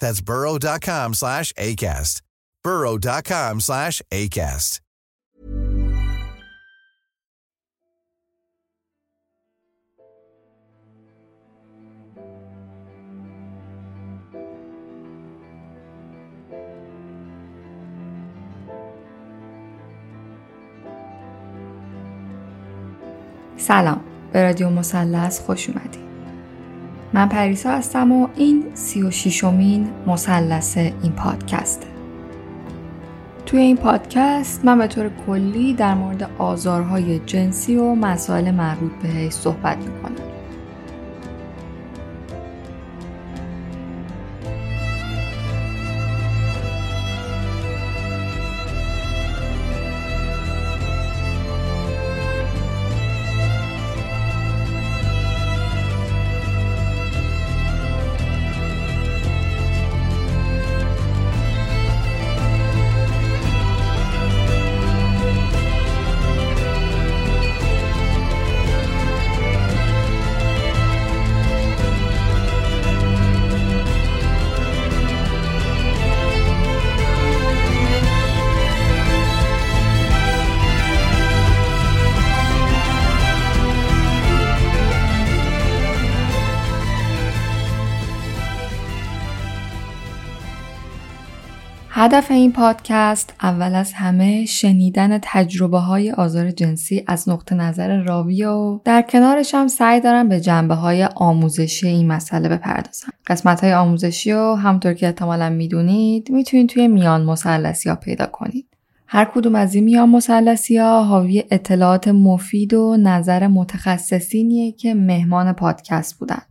That's burrow.com slash ACAST. burrow.com slash ACAST. سلام به رادیو مثلث خوش اومدید من پریسا هستم و این سی و شیشمین این پادکسته توی این پادکست من به طور کلی در مورد آزارهای جنسی و مسائل مربوط بهش صحبت می‌کنم. هدف این پادکست اول از همه شنیدن تجربه های آزار جنسی از نقطه نظر راوی و در کنارش هم سعی دارم به جنبه های آموزشی این مسئله بپردازم. قسمت های آموزشی رو همطور که احتمالا می‌دونید می‌تونید توی میان مسلسی ها پیدا کنید. هر کدوم از این میان مسلسی ها حاوی اطلاعات مفید و نظر متخصصینیه که مهمان پادکست بودن.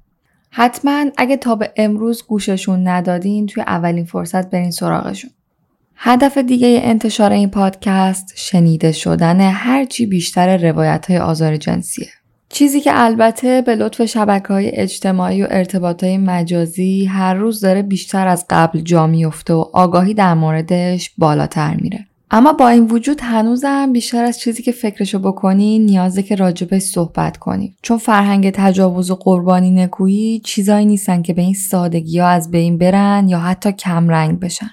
حتما اگه تا به امروز گوششون ندادین توی اولین فرصت برین سراغشون. هدف دیگه انتشار این پادکست شنیده شدن هرچی بیشتر روایت های آزار جنسیه. چیزی که البته به لطف شبکه های اجتماعی و ارتباط های مجازی هر روز داره بیشتر از قبل جا میفته و آگاهی در موردش بالاتر میره. اما با این وجود هنوزم بیشتر از چیزی که فکرشو بکنی نیازه که راجبش صحبت کنی چون فرهنگ تجاوز و قربانی نکویی چیزایی نیستن که به این سادگی ها از بین برن یا حتی کمرنگ بشن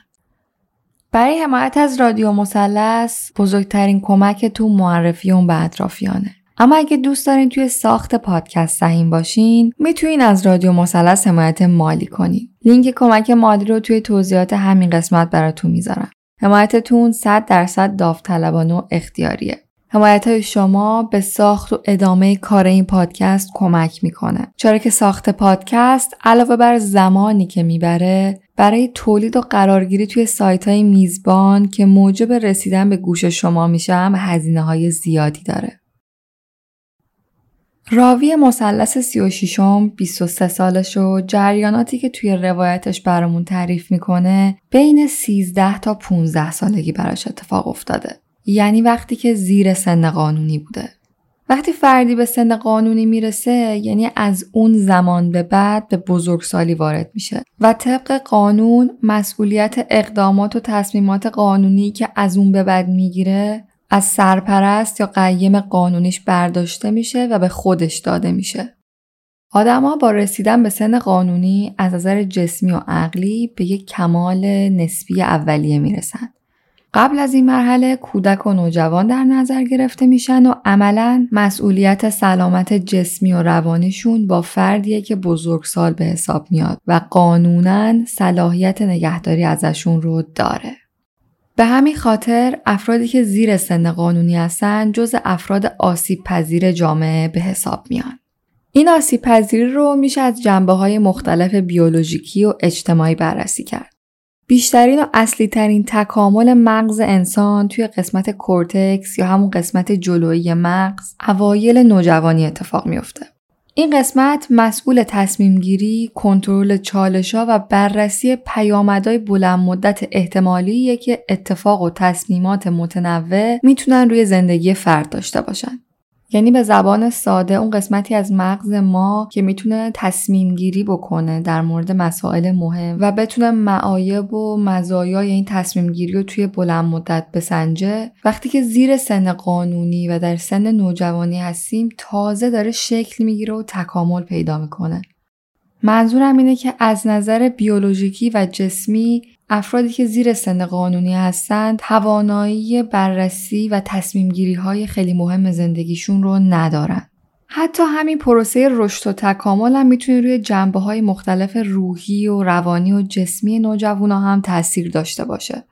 برای حمایت از رادیو مثلث بزرگترین کمکتون معرفی اون به اطرافیانه. اما اگه دوست دارین توی ساخت پادکست سهیم باشین می‌تونین از رادیو مثلث حمایت مالی کنین. لینک کمک مالی رو توی توضیحات همین قسمت براتون می‌ذارم. حمایتتون 100 درصد داوطلبانه و اختیاریه. حمایت های شما به ساخت و ادامه کار این پادکست کمک می‌کنه چرا که ساخت پادکست علاوه بر زمانی که می‌بره برای تولید و قرارگیری توی سایت های میزبان که موجب رسیدن به گوش شما میشه هم هزینه های زیادی داره راوی مثلث 36 م 23 سالش و جریاناتی که توی روایتش برامون تعریف می‌کنه بین 13 تا 15 سالگی براش اتفاق افتاده. یعنی وقتی که زیر سن قانونی بوده. وقتی فردی به سن قانونی می‌رسه یعنی از اون زمان به بعد به بزرگسالی وارد میشه و طبق قانون مسئولیت اقدامات و تصمیمات قانونی که از اون به بعد می‌گیره از سرپرست یا قیم قانونیش برداشته میشه و به خودش داده میشه. آدما با رسیدن به سن قانونی از نظر جسمی و عقلی به یک کمال نسبی اولیه می‌رسن. قبل از این مرحله کودک و نوجوان در نظر گرفته میشن و عملا مسئولیت سلامت جسمی و روانیشون با فردیه که بزرگسال به حساب میاد و قانونا صلاحیت نگهداری ازشون رو داره. به همین خاطر افرادی که زیر سن قانونی هستن جز افراد آسیب پذیر جامعه به حساب میان. این آسیب پذیری رو میشه از جنبه های مختلف بیولوژیکی و اجتماعی بررسی کرد. بیشترین و اصلی ترین تکامل مغز انسان توی قسمت کورتکس یا همون قسمت جلویی مغز اوایل نوجوانی اتفاق میافته. این قسمت مسئول تصمیم گیری، کنترل چالشا و بررسی پیامدهای بلند مدت احتمالیه که اتفاق و تصمیمات متنوع می‌تونن روی زندگی فرد داشته باشن. یعنی به زبان ساده اون قسمتی از مغز ما که می‌تونه تصمیم گیری بکنه در مورد مسائل مهم و بتونه معایب و مزایای این تصمیم گیری رو توی بلند مدت بسنجه. وقتی که زیر سن قانونی و در سن نوجوانی هستیم تازه داره شکل می‌گیره و تکامل پیدا می‌کنه. منظورم اینه که از نظر بیولوژیکی و جسمی افرادی که زیر سن قانونی هستند توانایی بررسی و تصمیم گیری های خیلی مهم زندگیشون رو ندارن. حتی همین پروسه رشد و تکامل هم می‌تونه روی جنبه های مختلف روحی و روانی و جسمی نوجوان هم تاثیر داشته باشه.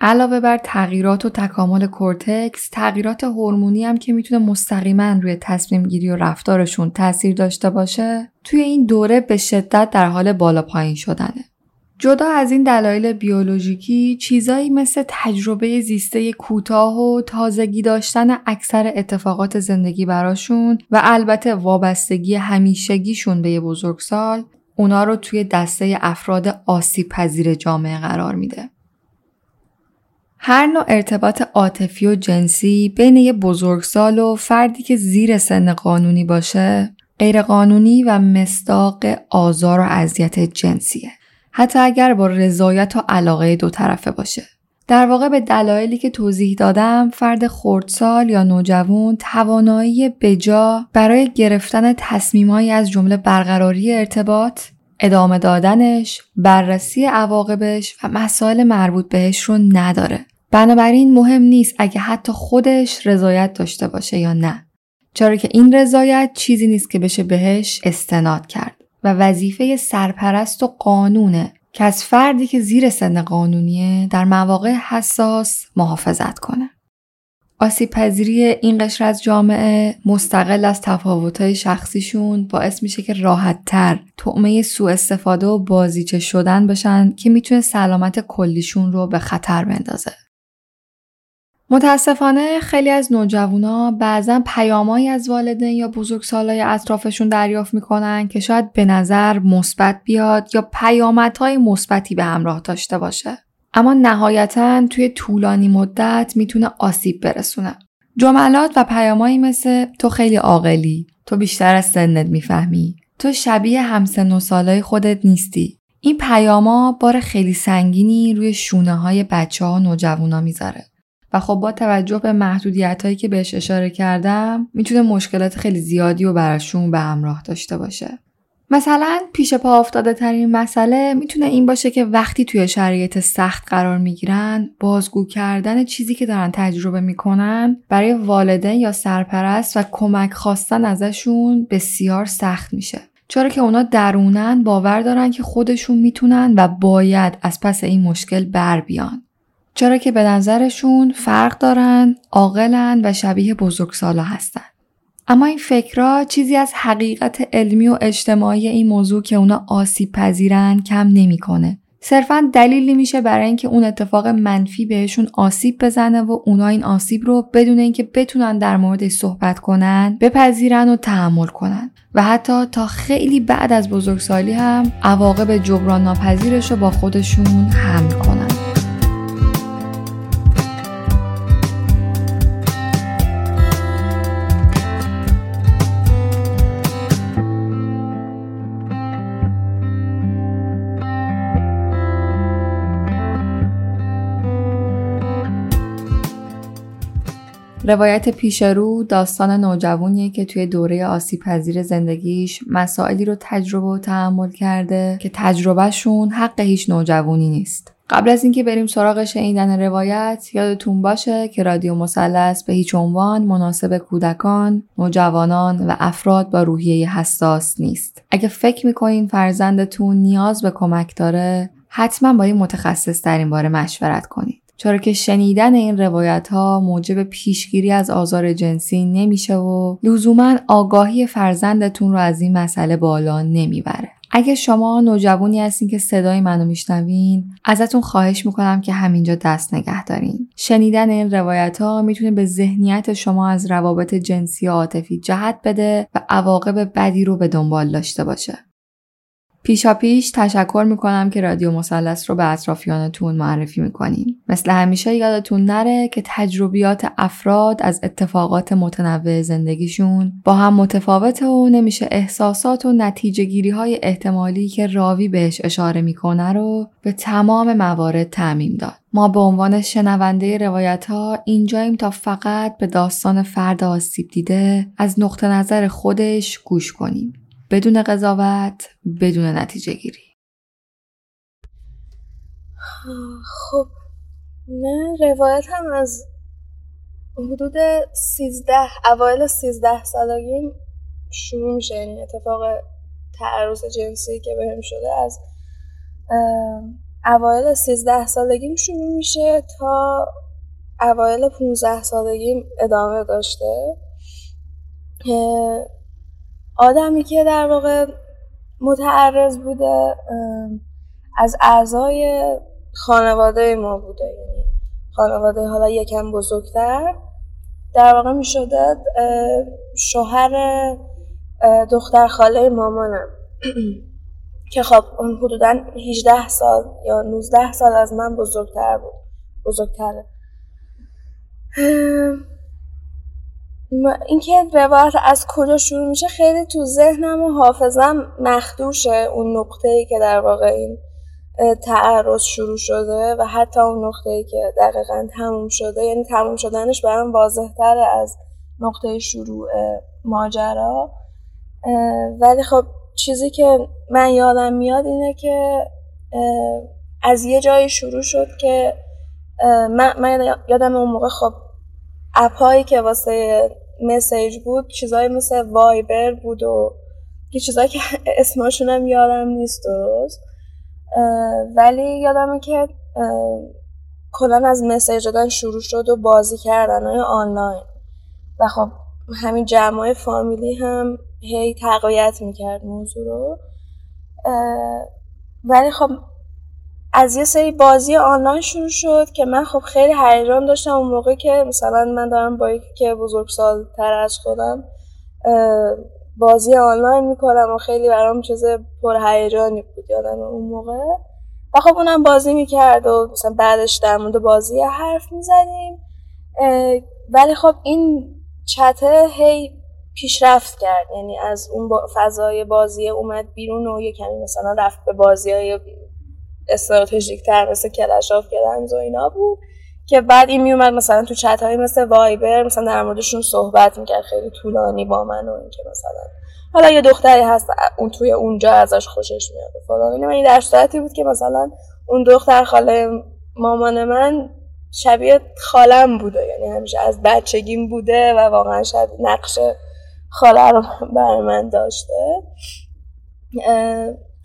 علاوه بر تغییرات و تکامل کورتکس، تغییرات هورمونی هم که می‌تونه مستقیما روی تصمیم گیری و رفتارشون تاثیر داشته باشه، توی این دوره به شدت در حال بالا پایین شدنه. جدا از این دلایل بیولوژیکی چیزایی مثل تجربه زیسته کوتاه و تازگی داشتن اکثر اتفاقات زندگی براشون و البته وابستگی همیشگیشون به یه بزرگسال اونا رو توی دسته افراد آسیب پذیر جامعه قرار میده. هر نوع ارتباط عاطفی و جنسی بین یه بزرگسال و فردی که زیر سن قانونی باشه غیرقانونی و مصداق آزار و اذیت جنسیه. حتی اگر با رضایت و علاقه دو طرفه باشه. در واقع به دلایلی که توضیح دادم فرد خردسال یا نوجوان توانایی بجا برای گرفتن تصمیمهایی از جمله برقراری ارتباط ادامه دادنش، بررسی عواقبش و مسائل مربوط بهش رو نداره. بنابراین مهم نیست اگه حتی خودش رضایت داشته باشه یا نه. چرا که این رضایت چیزی نیست که بشه بهش استناد کرد. و وظیفه سرپرست و قانونه که از فردی که زیر سن قانونیه در مواقع حساس محافظت کنه. آسیب پذیری این قشر از جامعه مستقل از تفاوتهای شخصیشون باعث میشه که راحت تر تعمه سوء استفاده و بازیچه شدن بشن که می‌تونه سلامت کلیشون رو به خطر بندازه. متاسفانه خیلی از نوجوانا بعضا پیامایی از والدین یا بزرگسالای اطرافشون دریافت می‌کنن که شاید به نظر مثبت بیاد یا پیامدهای مثبتی به همراه داشته باشه. اما نهایتا توی طولانی مدت می‌تونه آسیب برسونه. جملات و پیامایی مثل تو خیلی عاقلی، تو بیشتر از سنت می‌فهمی، تو شبیه همسن و سالای خودت نیستی. این پیاما بار خیلی سنگینی روی شونه های بچه ها و نوجوانا می‌ذاره. و خب با توجه به محدودیت هایی که بهش اشاره کردم می‌تونه مشکلات خیلی زیادی و براشون به همراه داشته باشه. مثلا پیش پا افتاده ترین مسئله می‌تونه این باشه که وقتی توی شرایط سخت قرار می‌گیرن بازگو کردن چیزی که دارن تجربه می‌کنن برای والدین یا سرپرست و کمک خواستن ازشون بسیار سخت میشه. چرا که اونا درونن باور دارن که خودشون می‌تونن و باید از پس این مشکل بر بیان. چرا که به نظرشون فرق دارن، عاقلن و شبیه بزرگسالا هستن. اما این فکرها چیزی از حقیقت علمی و اجتماعی این موضوع که اونا آسیب پذیرن کم نمی‌کنه. صرفا دلیلی میشه برای اینکه اون اتفاق منفی بهشون آسیب بزنه و اونا این آسیب رو بدون اینکه بتونن در موردش صحبت کنن بپذیرن و تحمل کنن و حتی تا خیلی بعد از بزرگسالی هم عواقب جبران ناپذیرش رو با خودشون حمل کنن روایت پیشرو داستان نوجوانیه که توی دوره آسیب پذیر زندگیش مسائلی رو تجربه و تحمل کرده که تجربهشون حق هیچ نوجوانی نیست. قبل از اینکه بریم سراغ شنیدن روایت یادتون باشه که رادیو مثلث به هیچ عنوان مناسب کودکان، نوجوانان و افراد با روحیه حساس نیست. اگه فکر می‌کنین فرزندتون نیاز به کمک داره حتما با این متخصص در این باره مشورت کنید. چرا که شنیدن این روایت ها موجب پیشگیری از آزار جنسی نمیشه و لزوما آگاهی فرزندتون رو از این مسئله بالا نمی‌بره. اگه شما نوجوانی هستین که صدای منو میشنوین ازتون خواهش می‌کنم که همینجا دست نگه دارین شنیدن این روایت ها می‌تونه به ذهنیت شما از روابط جنسی و عاطفی جهت بده و عواقب بدی رو به دنبال داشته باشه پیشا پیش تشکر می‌کنم که رادیو مثلث رو به اطرافیانتون معرفی می‌کنین. مثل همیشه یادتون نره که تجربیات افراد از اتفاقات متنوع زندگیشون با هم متفاوته و نمیشه احساسات و نتیجه گیری های احتمالی که راوی بهش اشاره می‌کنه رو به تمام موارد تعمیم داد. ما به عنوان شنونده روایت ها اینجاییم تا فقط به داستان فرد آسیب دیده از نقطه نظر خودش گوش کنیم. بدون قضاوت بدون نتیجه گیری. خب من روایت هم از حدود سیزده اوایل سیزده سالگیم شروع میشه یعنی اتفاق تعرض جنسی که بهم شده از اوایل سیزده سالگیم شروع میشه تا اوایل 15 سالگیم ادامه داشته. آدمی که در واقع متعرض بوده از اعضای خانواده ما بوده. یعنی خانواده حالا یکم بزرگتر. در واقع می شده شوهر دختر خاله مامانم. که خب اون حدودا 18 سال یا 19 سال از من بزرگتر بود. بزرگتره. اینکه روایت از کجا شروع میشه خیلی تو ذهنم و حافظم مخدوشه اون نقطه ای که در واقع این تعرض شروع شده و حتی اون نقطه ای که دقیقا تموم شده. یعنی تموم شدنش برام واضح تره از نقطه شروع ماجرا. ولی خب چیزی که من یادم میاد اینه که از یه جایی شروع شد که من, من یادم اون موقع خب اپایی که واسه مسیج بود چیزایی مثل وایبر بود و یه چیزایی که اسماشون هم یادم نیست درست. ولی یادمه که کلا از مسیج دادن شروع شد و بازی کردن های آنلاین. و خب همین جمعای فامیلی هم هی تقویت می‌کرد موضوع رو. ولی خب از یه سری بازی آنلاین شروع شد که من خب خیلی هیجان داشتم اون موقع که مثلا من دارم با یکی که بزرگسال تر از خودم بازی آنلاین می‌کنم و خیلی برام چیز پر هیجانی بود یادم اون موقع. و خب اونم بازی می‌کرد و مثلا بعدش در مورد بازی حرف می‌زدیم ولی خب این چته هی پیشرفت کرد. یعنی از اون فضای بازی اومد بیرون و یه کمی مثلا رفت به بازی های استراتژیک تر مثل کلش آف کلنز و اینا بود. که بعد این میومد مثلا تو چت های مثل وایبر مثلا در موردشون صحبت می‌کرد خیلی طولانی با من و اینکه مثلا حالا یه دختری هست اون توی اونجا ازش خوشش میاد فلان. این من در صورتی بود که مثلا اون دختر خاله مامان من شبیه خالم بوده. یعنی همیشه از بچگیم بوده و واقعا شبیه نقش خاله رو برای من داشته.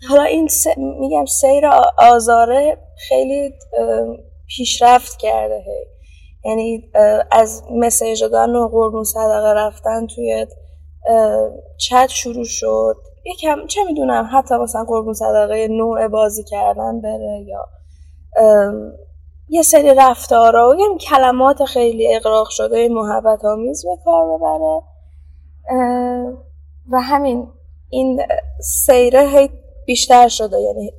حالا این س... میگم سیر آزاره خیلی پیشرفت کرده هی. یعنی از مسیج دادن و قربون صدقه رفتن توی چت شروع شد. یکم چه می‌دونم حتی مثلا قربون صدقه نوع بازی کردن بره یا یه سری رفتارا. و یه کلمات خیلی اقراق شده محبت آمیز به کار ببره. و همین این سیره هی بیشتر شده یعنی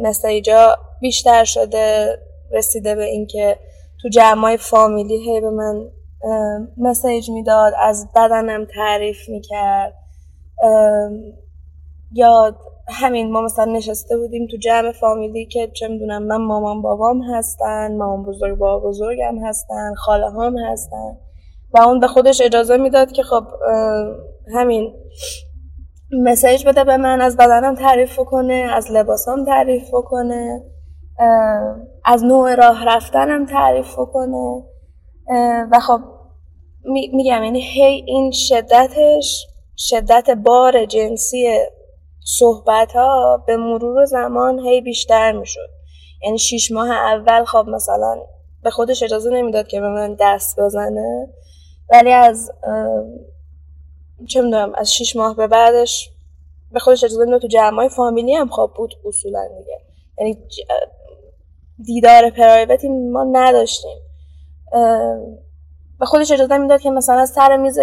مسیجا بیشتر شده رسیده به اینکه تو جمعای فامیلی هی به من مسیج می‌داد از بدنم تعریف می‌کرد. یا همین ما مثلا نشسته بودیم تو جمع فامیلی که چه می‌دونم من مامان بابام هستن مامان بزرگ بابا بزرگم هستن خاله هم هستن. و اون به خودش اجازه می‌داد که خب همین مسیج بده به من از بدنم تعریف کنه از لباسام تعریف کنه از نوع راه رفتنم تعریف کنه و خب میگم یعنی هی این شدتش شدت بار جنسی صحبت ها به مرور زمان هی بیشتر می‌شد. یعنی شیش ماه اول خب مثلا به خودش اجازه نمی‌داد که به من دست بزنه ولی از چه می‌دونم از شیش ماه به بعدش به خودش اجازه نمی‌داد تو جمعای فامیلی هم خواب بود اصولا دیگه. یعنی دیدار پرایوتی ما نداشتیم. به خودش اجازه می‌داد که مثلا سر میز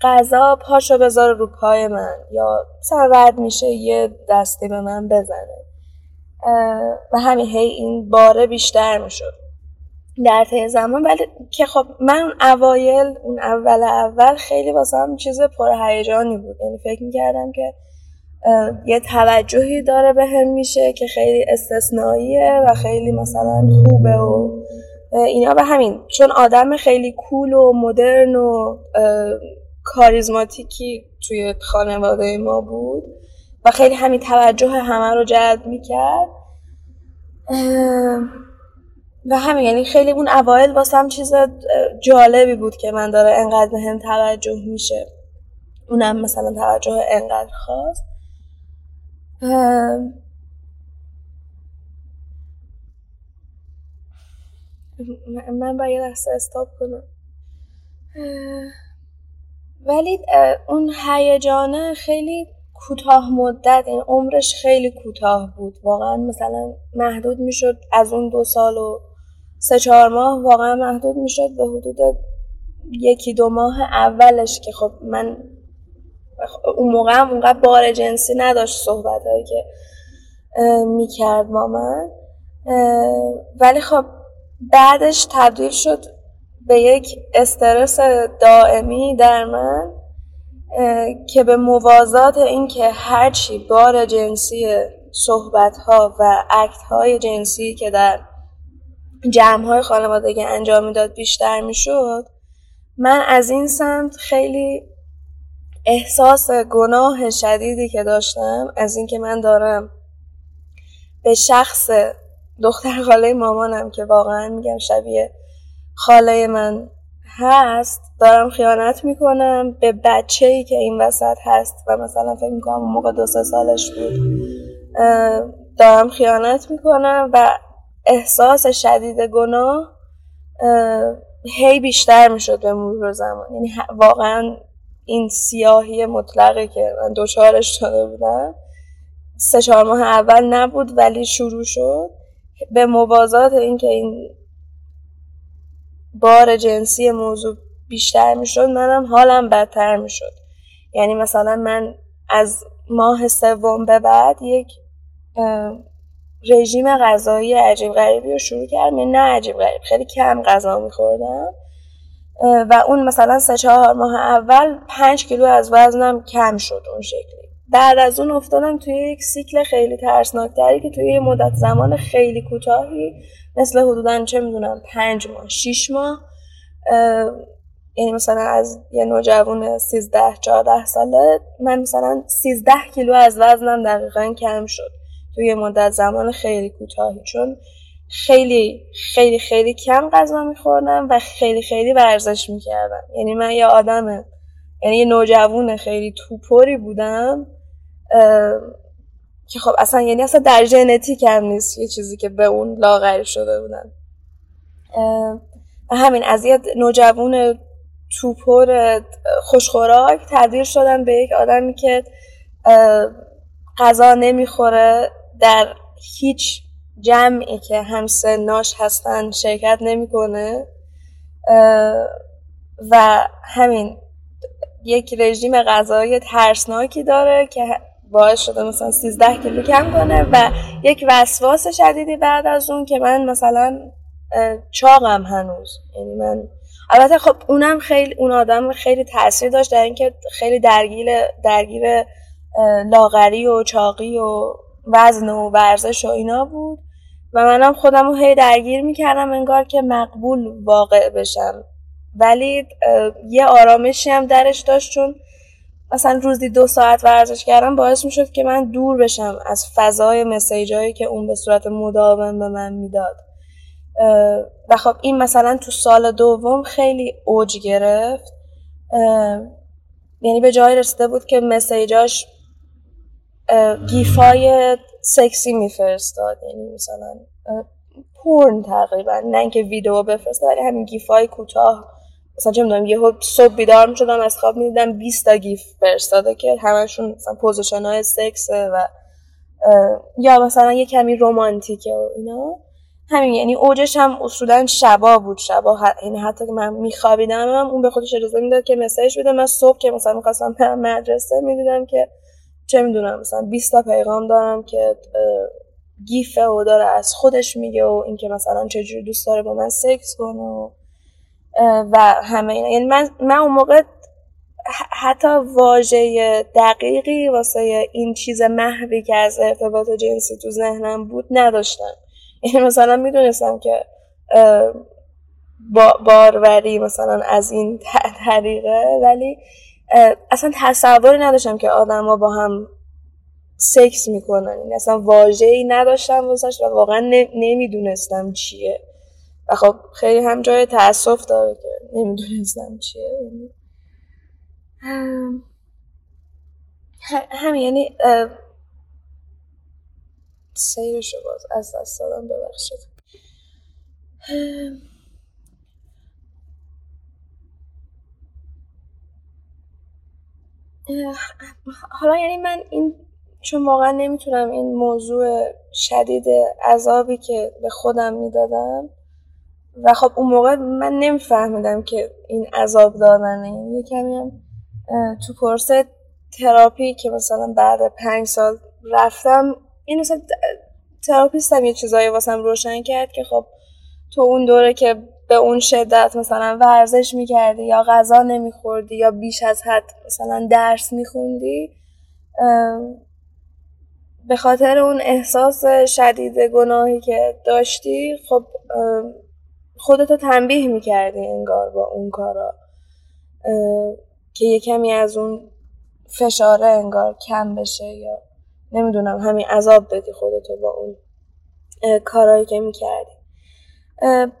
غذا پاشو بذاره رو پای من یا مثلا رد میشه یه دستی به من بزنه. و همین هی این باره بیشتر می‌شد. در طی زمان ولی که خب من اون اوایل اون اول اول خیلی واسه هم چیز پر هیجانی بود. یعنی فکر می‌کردم که یه توجهی داره به هم میشه که خیلی استثنائیه و خیلی مثلا خوبه و اینا. به همین چون آدم خیلی کول و مدرن و کاریزماتیکی توی خانواده ما بود و خیلی همین توجه همه رو جلب می‌کرد. و همین یعنی خیلی اون اوایل واسم چیز جالبی بود که من داره انقدر به هم توجه میشه. اونم مثلا توجه انقدر خواست من باید یه لحظه استاپ کنم. ولی اون هیجانه خیلی کوتاه مدت این عمرش خیلی کوتاه بود. واقعا مثلا محدود می‌شد از اون دو سال و سه چهار ماه واقعا محدود می‌شد به حدود یکی دو ماه اولش که خب من اون موقع هم اونقدر بار جنسی نداشت صحبت هایی که می‌کرد با من. ولی خب بعدش تبدیل شد به یک استرس دائمی در من که به موازات اینکه هرچی بار جنسی صحبت ها و اکت های جنسی که در جمع های خانوادگی انجام می‌داد بیشتر می‌شد من از این سمت خیلی احساس گناه شدیدی که داشتم از اینکه من دارم به شخص دختر خاله مامانم که واقعا میگم شبیه خاله من هست دارم خیانت می‌کنم به بچه ای که این وسط هست و مثلا فکر می‌کنم اون موقع دو سه سالش بود دارم خیانت می‌کنم و احساس شدید گناه هی بیشتر می‌شد به مرور زمان. یعنی واقعا این سیاهی مطلقه که من دوچارش شده بودم سه چهار ماه اول نبود ولی شروع شد. به موازات اینکه این بار جنسی موضوع بیشتر می‌شد منم حالم بدتر می‌شد. یعنی مثلا من از ماه سوم به بعد یک رژیم غذایی عجیب غریبی رو شروع کردم یعنی نه عجیب غریب خیلی کم غذا میخوردم. و اون مثلا سه چهار ماه اول پنج کیلو از وزنم کم شد اون شکلی. بعد از اون افتادم توی یک سیکل خیلی ترسناکتری که توی یه مدت زمان خیلی کوتاهی مثل حدودا چه می‌دونم پنج ماه شیش ماه. یعنی مثلا از یه نوجوان سیزده چهارده ساله من مثلا سیزده کیلو از وزنم دقیقا کم شد. توی مدت زمان خیلی کوتاهی. چون خیلی خیلی خیلی کم غذا میخوردم و خیلی خیلی ورزش می‌کردم. یعنی من یه آدم یعنی یه نوجوان خیلی توپری بودم که خب اصلا یعنی اصلا در ژنتیک هم نیست یه چیزی که به اون لاغری شده بودن همین از یه نوجوان توپر خوشخوراک تبدیل شدم به یک آدمی که غذا نمی‌خوره در هیچ جمعی که هم سناش هستن شرکت نمی‌کنه و همین یک رژیم غذایی ترسناکی داره که باعث شده مثلا 13 کیلو کم کنه و یک وسواس شدیدی بعد از اون که من مثلا چاقم هنوز. یعنی من البته خب اونم خیلی اون آدم خیلی تاثیر داشت در اینکه خیلی درگیر درگیر لاغری و چاقی و وزن و ورزش و اینا بود و منم خودم رو هی درگیر می‌کردم انگار که مقبول واقع بشم. ولی یه آرامشی هم درش داشت چون مثلا روزی دو ساعت ورزش کردم باعث می‌شد که من دور بشم از فضای مسیجایی که اون به صورت مداوم به من می‌داد. و خب این مثلا تو سال دوم خیلی اوج گرفت. یعنی به جای رسیده بود که مسیجاش گیفای سکسی میفرستاد. یعنی مثلا پورن تقریبا. نه اینکه ویدیو بفرسته ولی همین GIF ای کوتاه. مثلا چه می‌دونم یهو صبح بیدار می‌شدم از خواب می‌دیدم 20 تا GIF فرستاده که همشون مثلا پوزیشن های سکسه و یا مثلا یه کمی رومانتیکه و اینا. همین یعنی اوجش هم اصولا شبا بود. شبا یعنی حتی که من میخوابیدم هم اون به خودش اجازه می‌داد که message بده. من صبح که مثلا می‌خواستم برم مدرسه می‌دیدم که چه می‌دونم مثلا 20 تا پیغام دارم که گیفه و داره از خودش میگه و اینکه مثلا چجوری دوست داره با من سکس کنه و و همه اینا. یعنی من, من اون موقع حتی واژه دقیقی واسه این چیز محوی که از ارتباط جنسی تو ذهنم بود نداشتم. یعنی مثلا می‌دونستم که باروری مثلا از این طریقه ولی اصلا تصوری نداشتم که آدما با هم سکس می‌کنن. یعنی اصلا واجه ای نداشتم واسش و واقعا نمی‌دونستم چیه. و خب خیلی هم جای تاسف داره که نمی‌دونستم چیه. یعنی همین یعنی سیرشو باز از دست دادم ببخشید. حالا یعنی من این چون واقعا نمی‌تونم این موضوع شدید عذابی که به خودم می‌دادم و خب اون موقع من نمیفهمیدم که این عذاب دادنه. یعنی یه کمی تو کورس تراپی که مثلا بعد پنج سال رفتم این مثلا تراپیستم یه چیزایی واسم روشن کرد که خب تو اون دوره که به اون شدت مثلا ورزش می‌کردی یا غذا نمیخوردی یا بیش از حد مثلا درس میخوندی به خاطر اون احساس شدید گناهی که داشتی خب خودتو تنبیه می‌کردی انگار با اون کارا که یه کمی از اون فشاره انگار کم بشه یا نمی‌دونم همین عذاب بدی خودتو با اون کارهایی که می‌کردی.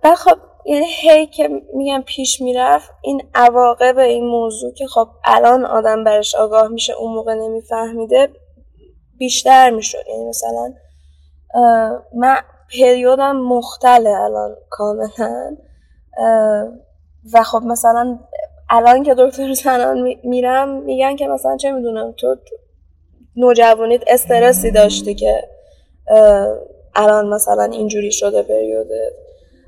بعد خب یعنی هی که میگم پیش می‌رفت این عواقب این موضوع که خب الان آدم برش آگاه میشه اون موقع نمیفهمیده بیشتر می‌شد. یعنی مثلا من پریودم مختله الان کاملا. و خب مثلا الان که دکتر زنان میرم میگن که مثلا چه می‌دونم تو نوجوانیت استرسی داشتی که الان مثلا اینجوری شده پریوده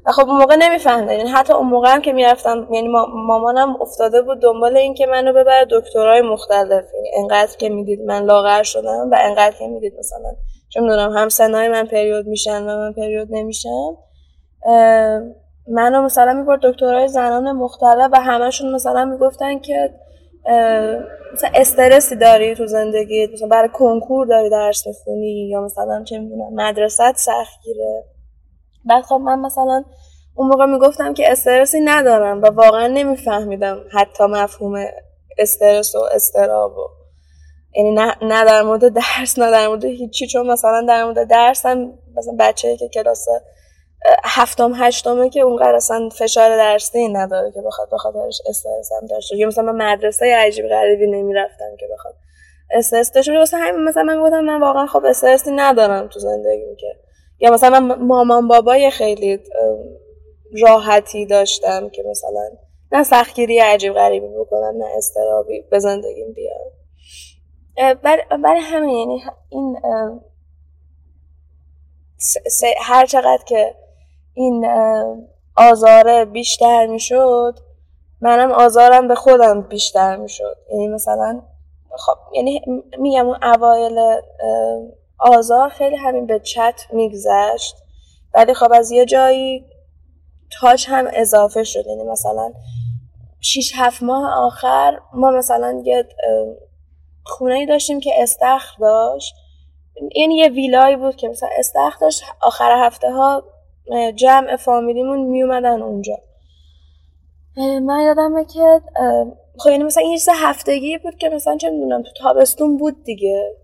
و خب اون موقع نمیفهمدن یعنی حتی اون موقع هم که می‌رفتم یعنی مامانم افتاده بود دنبال این که منو ببره دکترای مختلف. یعنی انقدر که می‌دید من لاغر شدم و انقدر که می‌دید مثلا چه می‌دونم هم سنای من پریود میشن و من پریود نمیشم. منو مثلا می‌برد دکترای زنان مختلف و همشون مثلا می‌گفتن که مثلا استرسی داری تو زندگی مثلا برای کنکور داری درس می‌خونی یا مثلا چه می‌دونم مدرسه سخت گیره بعد خب من مثلا اون موقع می‌گفتم که استرسی ندارم و واقعا نمیفهمیدم حتی مفهوم استرس و استراب و یعنی نه, نه در مورد درس نه در مورد هیچی چون مثلا در مورد درس هم مثلا بچه که کلاس هفتم هشتمه که اونقدر اصلا فشار درسی نداره که بخواد بخاطرش استرس هم داشته یا مثلا من مدرسه عجیب غریبی نمی‌رفتم که بخواد استرس داشته واسه همین مثلا من می‌گفتم من واقعا خب استرسی ندارم تو زندگی که یا مثلا مامان بابای خیلی راحتی داشتم که مثلا نه سختگیری عجیب غریبی بکنم نه استرابی به زندگیم بیارم. برای همین یعنی این هر چقدر که این آزاره بیشتر می‌شد منم آزارم به خودم بیشتر می‌شد. یعنی مثلا خب یعنی میگم اون اوایل آزار خیلی همین به چت میگذشت. ولی خب از یه جایی تاج هم اضافه شد. یعنی مثلا 6 هفت ماه آخر ما مثلا یه خونه ای داشتیم که استخر داشت. یعنی یه ویلایی بود که مثلا استخر داشت. آخر هفته ها جمع فامیلیمون می اومدن اونجا من یادمه که خب یعنی مثلا این سه هفتگی بود که مثلا چه می‌دونم تو تابستون بود دیگه.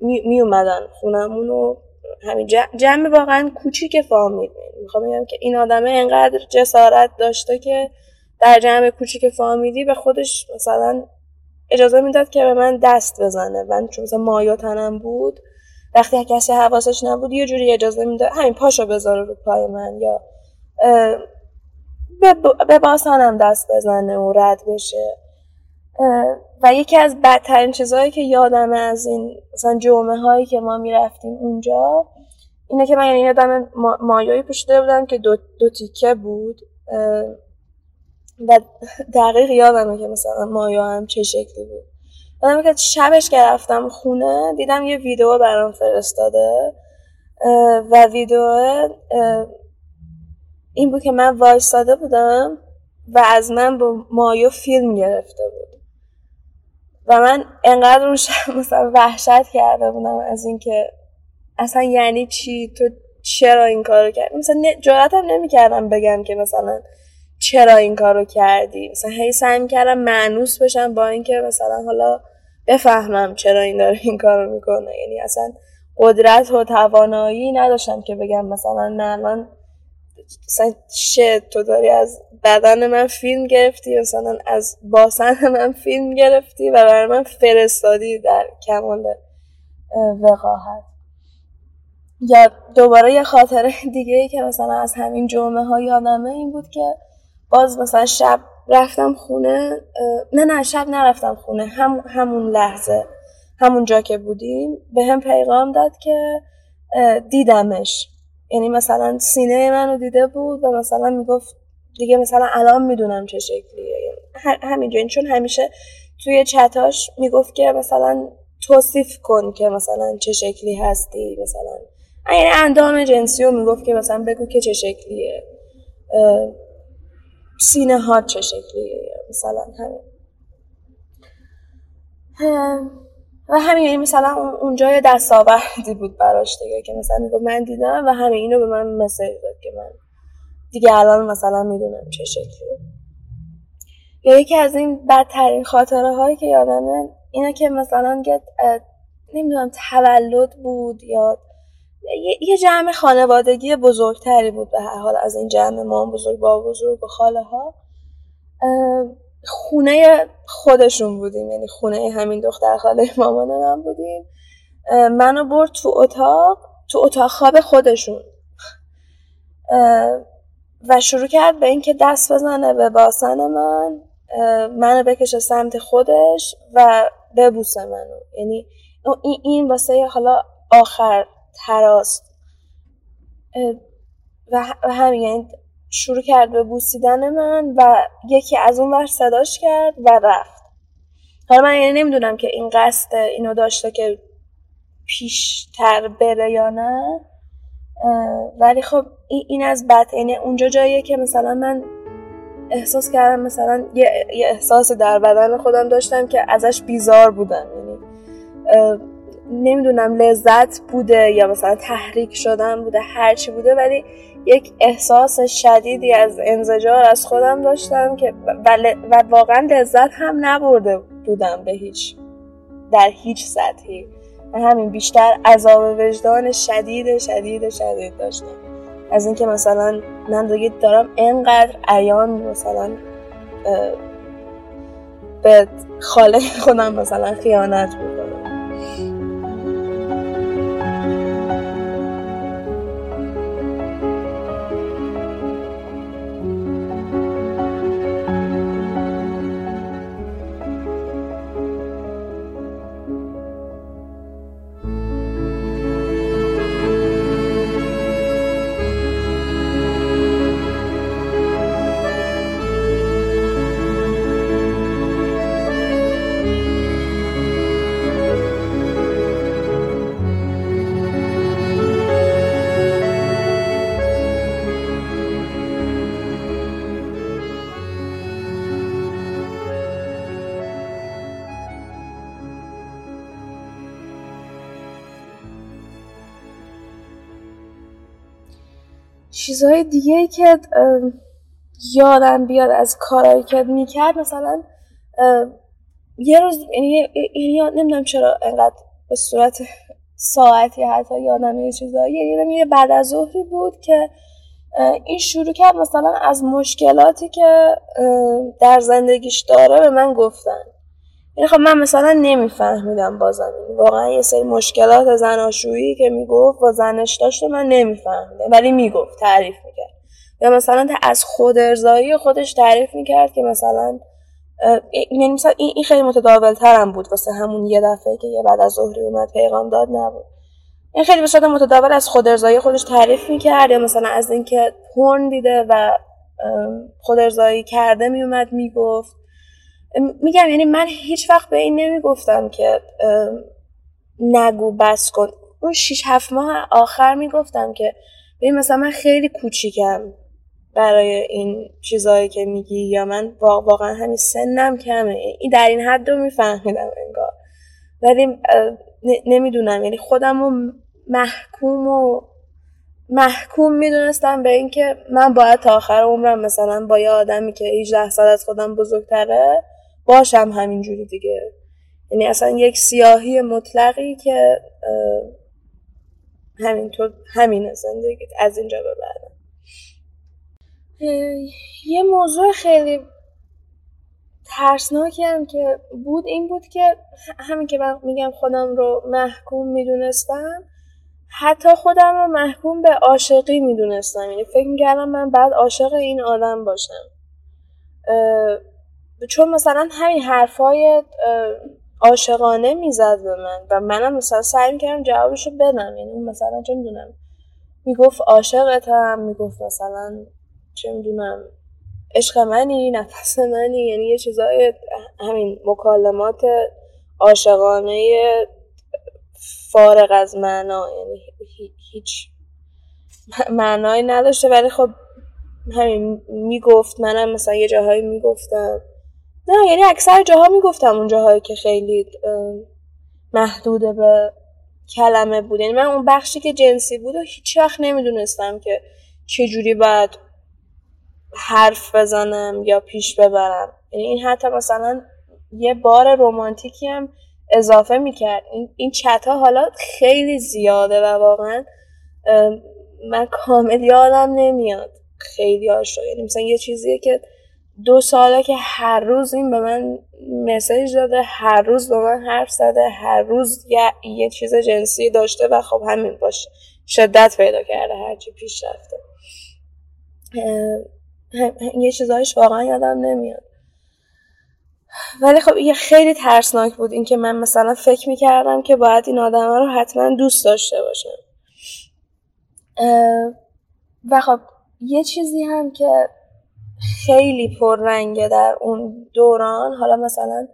می, اومدن خونمون و همین جمع واقعا کوچیک فامیل. می‌خوام بگم که این آدمه انقدر جسارت داشته که در جمع کوچیک فامیلی به خودش مثلا اجازه می‌داد که به من دست بزنه. من چون مثلا مایا تنم بود وقتی کسی حواسش نبود یه جوری اجازه می‌داد همین پاشو بذاره رو پای من یا به باسانم دست بزنه و رد بشه. و یکی از بدترین چیزهایی که یادمه از این مثلا جمعه هایی که ما می‌رفتیم اونجا اینه که من یعنی یادم مایایی پوشیده بودم که دو, دو تیکه بود و دقیق یادمه که مثلا مایا هم چه شکلی بود. یادمه که شبش که رفتم خونه دیدم یه ویدیو برام فرستاده و ویدیو این بود که من وایستاده بودم و از من با مایو فیلم گرفته بود. و من انقدر اون شب مثلا وحشت کرده بودم از اینکه اصلا یعنی چی؟ تو چرا این کارو کردی؟ مثلا جراتم نمی‌کردم بگم که مثلا چرا این کارو کردی. مثلا هی سعی می‌کردم معنوس بشم با اینکه مثلا حالا بفهمم چرا این داره این کارو می‌کنه. یعنی اصلا قدرت و توانایی نداشتم که بگم مثلا نه من مثلا چه تو داری از بدن من فیلم گرفتی مثلا از باسن من فیلم گرفتی و برای من فرستادی در کمال وقاحت. یا دوباره یه خاطره دیگه ای که مثلا از همین جمعه ها یادمه این بود که باز مثلا شب رفتم خونه نه نه شب نرفتم خونه هم همون لحظه همون جا که بودیم به هم پیغام داد که دیدمش. یعنی مثلا سینه منو دیده بود و مثلا می‌گفت دیگه مثلا الان می‌دونم چه شکلیه. همینجا این چون همیشه توی چتاش می‌گفت که مثلا توصیف کن که مثلا چه شکلی هستی مثلا. یعنی اندام جنسی رو می‌گفت که مثلا بگو که چه شکلیه. سینه ها چه شکلیه مثلا همین. و همین یعنی مثلا اونجا یه دستاوردی بود براش دیگه که مثلا می‌گفت من دیدم و همین اینو به من مسیج داد که من دیگه الان مثلا می‌دونم چه شکلیه. یا یکی از این بدترین خاطره هایی که یادمه اینه که مثلا نمی‌دونم تولد بود یا یه جمع خانوادگی بزرگتری بود به هر حال. از این جمع ما بزرگ با بزرگ و خاله ها خونه خودشون بودیم. یعنی خونه همین دختر خاله مامان من بودیم. منو برد تو اتاق تو اتاق خواب خودشون. و شروع کرد به اینکه دست بزنه به باسن من منو بکشه سمت خودش و ببوسه منو. یعنی این, این واسه حالا آخر تراست. و همین یعنی شروع کرد به بوسیدن من و یکی از اون ور صداش کرد و رفت. حالا من یعنی نمی‌دونم که این قصد اینو داشته که پیشتر بره یا نه. ولی خب این از بد. یعنی اونجا جاییه که مثلا من احساس کردم مثلا یه, احساس در بدن خودم داشتم که ازش بیزار بودم. یعنی نمی‌دونم لذت بوده یا مثلا تحریک شدن بوده هرچی بوده ولی یک احساس شدیدی از انزجار از خودم داشتم که و, واقعا لذت هم نبرده بودم به هیچ در هیچ سطحی. و همین بیشتر عذاب وجدان شدید شدید شدید داشتم. از اینکه مثلا من دیگه دارم انقدر عیان مثلا به خاله خودم مثلا خیانت می‌کنم. چیزهای دیگه که یادم بیاد از کارهایی که می‌کرد مثلا یه روز یعنی نمی‌دونم چرا انقدر به صورت ساعتی حتی یادم یه چیزایی یعنی یه بعد از ظهری بود که این شروع کرد مثلا از مشکلاتی که در زندگیش داره به من گفتن. یعنی خب من مثلا نمیفهمیدم بازم واقعا یه سری مشکلات زناشویی که می‌گفت و زنش داشت من نمیفهمیدم ولی می‌گفت تعریف می‌کرد. یا مثلا از خود ارزایی خودش تعریف می‌کرد که مثلا یعنی مثلا این خیلی متداول ترم بود واسه همون یه دفعه که یه بعد از ظهری اومد پیغام داد نبود. این خیلی به متداول از خود ارزایی خودش تعریف می‌کرد یا مثلا از اینکه پرن دیده و خود ارزایی کرده میومد می‌گفت. میگم یعنی من هیچ وقت به این نمی‌گفتم که نگو بس کن. اون 6 هفت ماه آخر می‌گفتم که ببین مثلا من خیلی کوچیکم برای این چیزهایی که میگی یا من واقعا همین سنم کمه. این در این حد رو میفهمیدم انگار. ولی نمی‌دونم. یعنی خودم رو محکوم و محکوم می‌دونستم به اینکه من باید تا آخر عمرم مثلا با یه آدمی که 18 سال از خودم بزرگتره باشم همینجوری دیگه. یعنی اصلا یک سیاهی مطلقی که همینطور همین زندگی از اینجا به بعد. یه موضوع خیلی ترسناکی هم که بود این بود که همین که من میگم خودم رو محکوم می‌دونستم حتی خودم رو محکوم به عاشقی می‌دونستم. یعنی فکر می‌کردم من بعد عاشق این آدم باشم. چون مثلا همین حرفای عاشقانه می‌زد به من و منم مثلا سعی می‌کردم جوابشو بدم. یعنی مثلا چه می‌دونم می‌گفت عاشقتم می‌گفت مثلا چه می‌دونم عشق منی نفس منی. یعنی یه چیزای همین مکالمات عاشقانه فارغ از معنا. یعنی هیچ معنایی نداشته. ولی خب همین می‌گفت منم مثلا یه جاهایی می‌گفتم. نه یعنی اکثر جاها می‌گفتم اون جاهایی که خیلی محدوده به کلمه بود. یعنی من اون بخشی که جنسی بود و هیچ وقت نمی‌دونستم که چجوری باید حرف بزنم یا پیش ببرم. یعنی این حتی مثلا یه بار رومانتیکی هم اضافه می‌کرد. این, این چت ها حالا خیلی زیاده و واقعا من کامل یادم نمیاد. خیلی هاشو یعنی مثلا یه چیزیه که دو ساله که هر روز این به من مسیج داده هر روز به من حرف زده هر روز یه, یه چیز جنسی داشته و خب همین باشه شدت پیدا کرده هرچی پیش رفته. یه چیزایش واقعا یادم نمیاد. ولی خب یه خیلی ترسناک بود اینکه من مثلا فکر می‌کردم که باید این آدم رو حتما دوست داشته باشم. و خب یه چیزی هم که خیلی پررنگه در اون دوران. حالا مثلا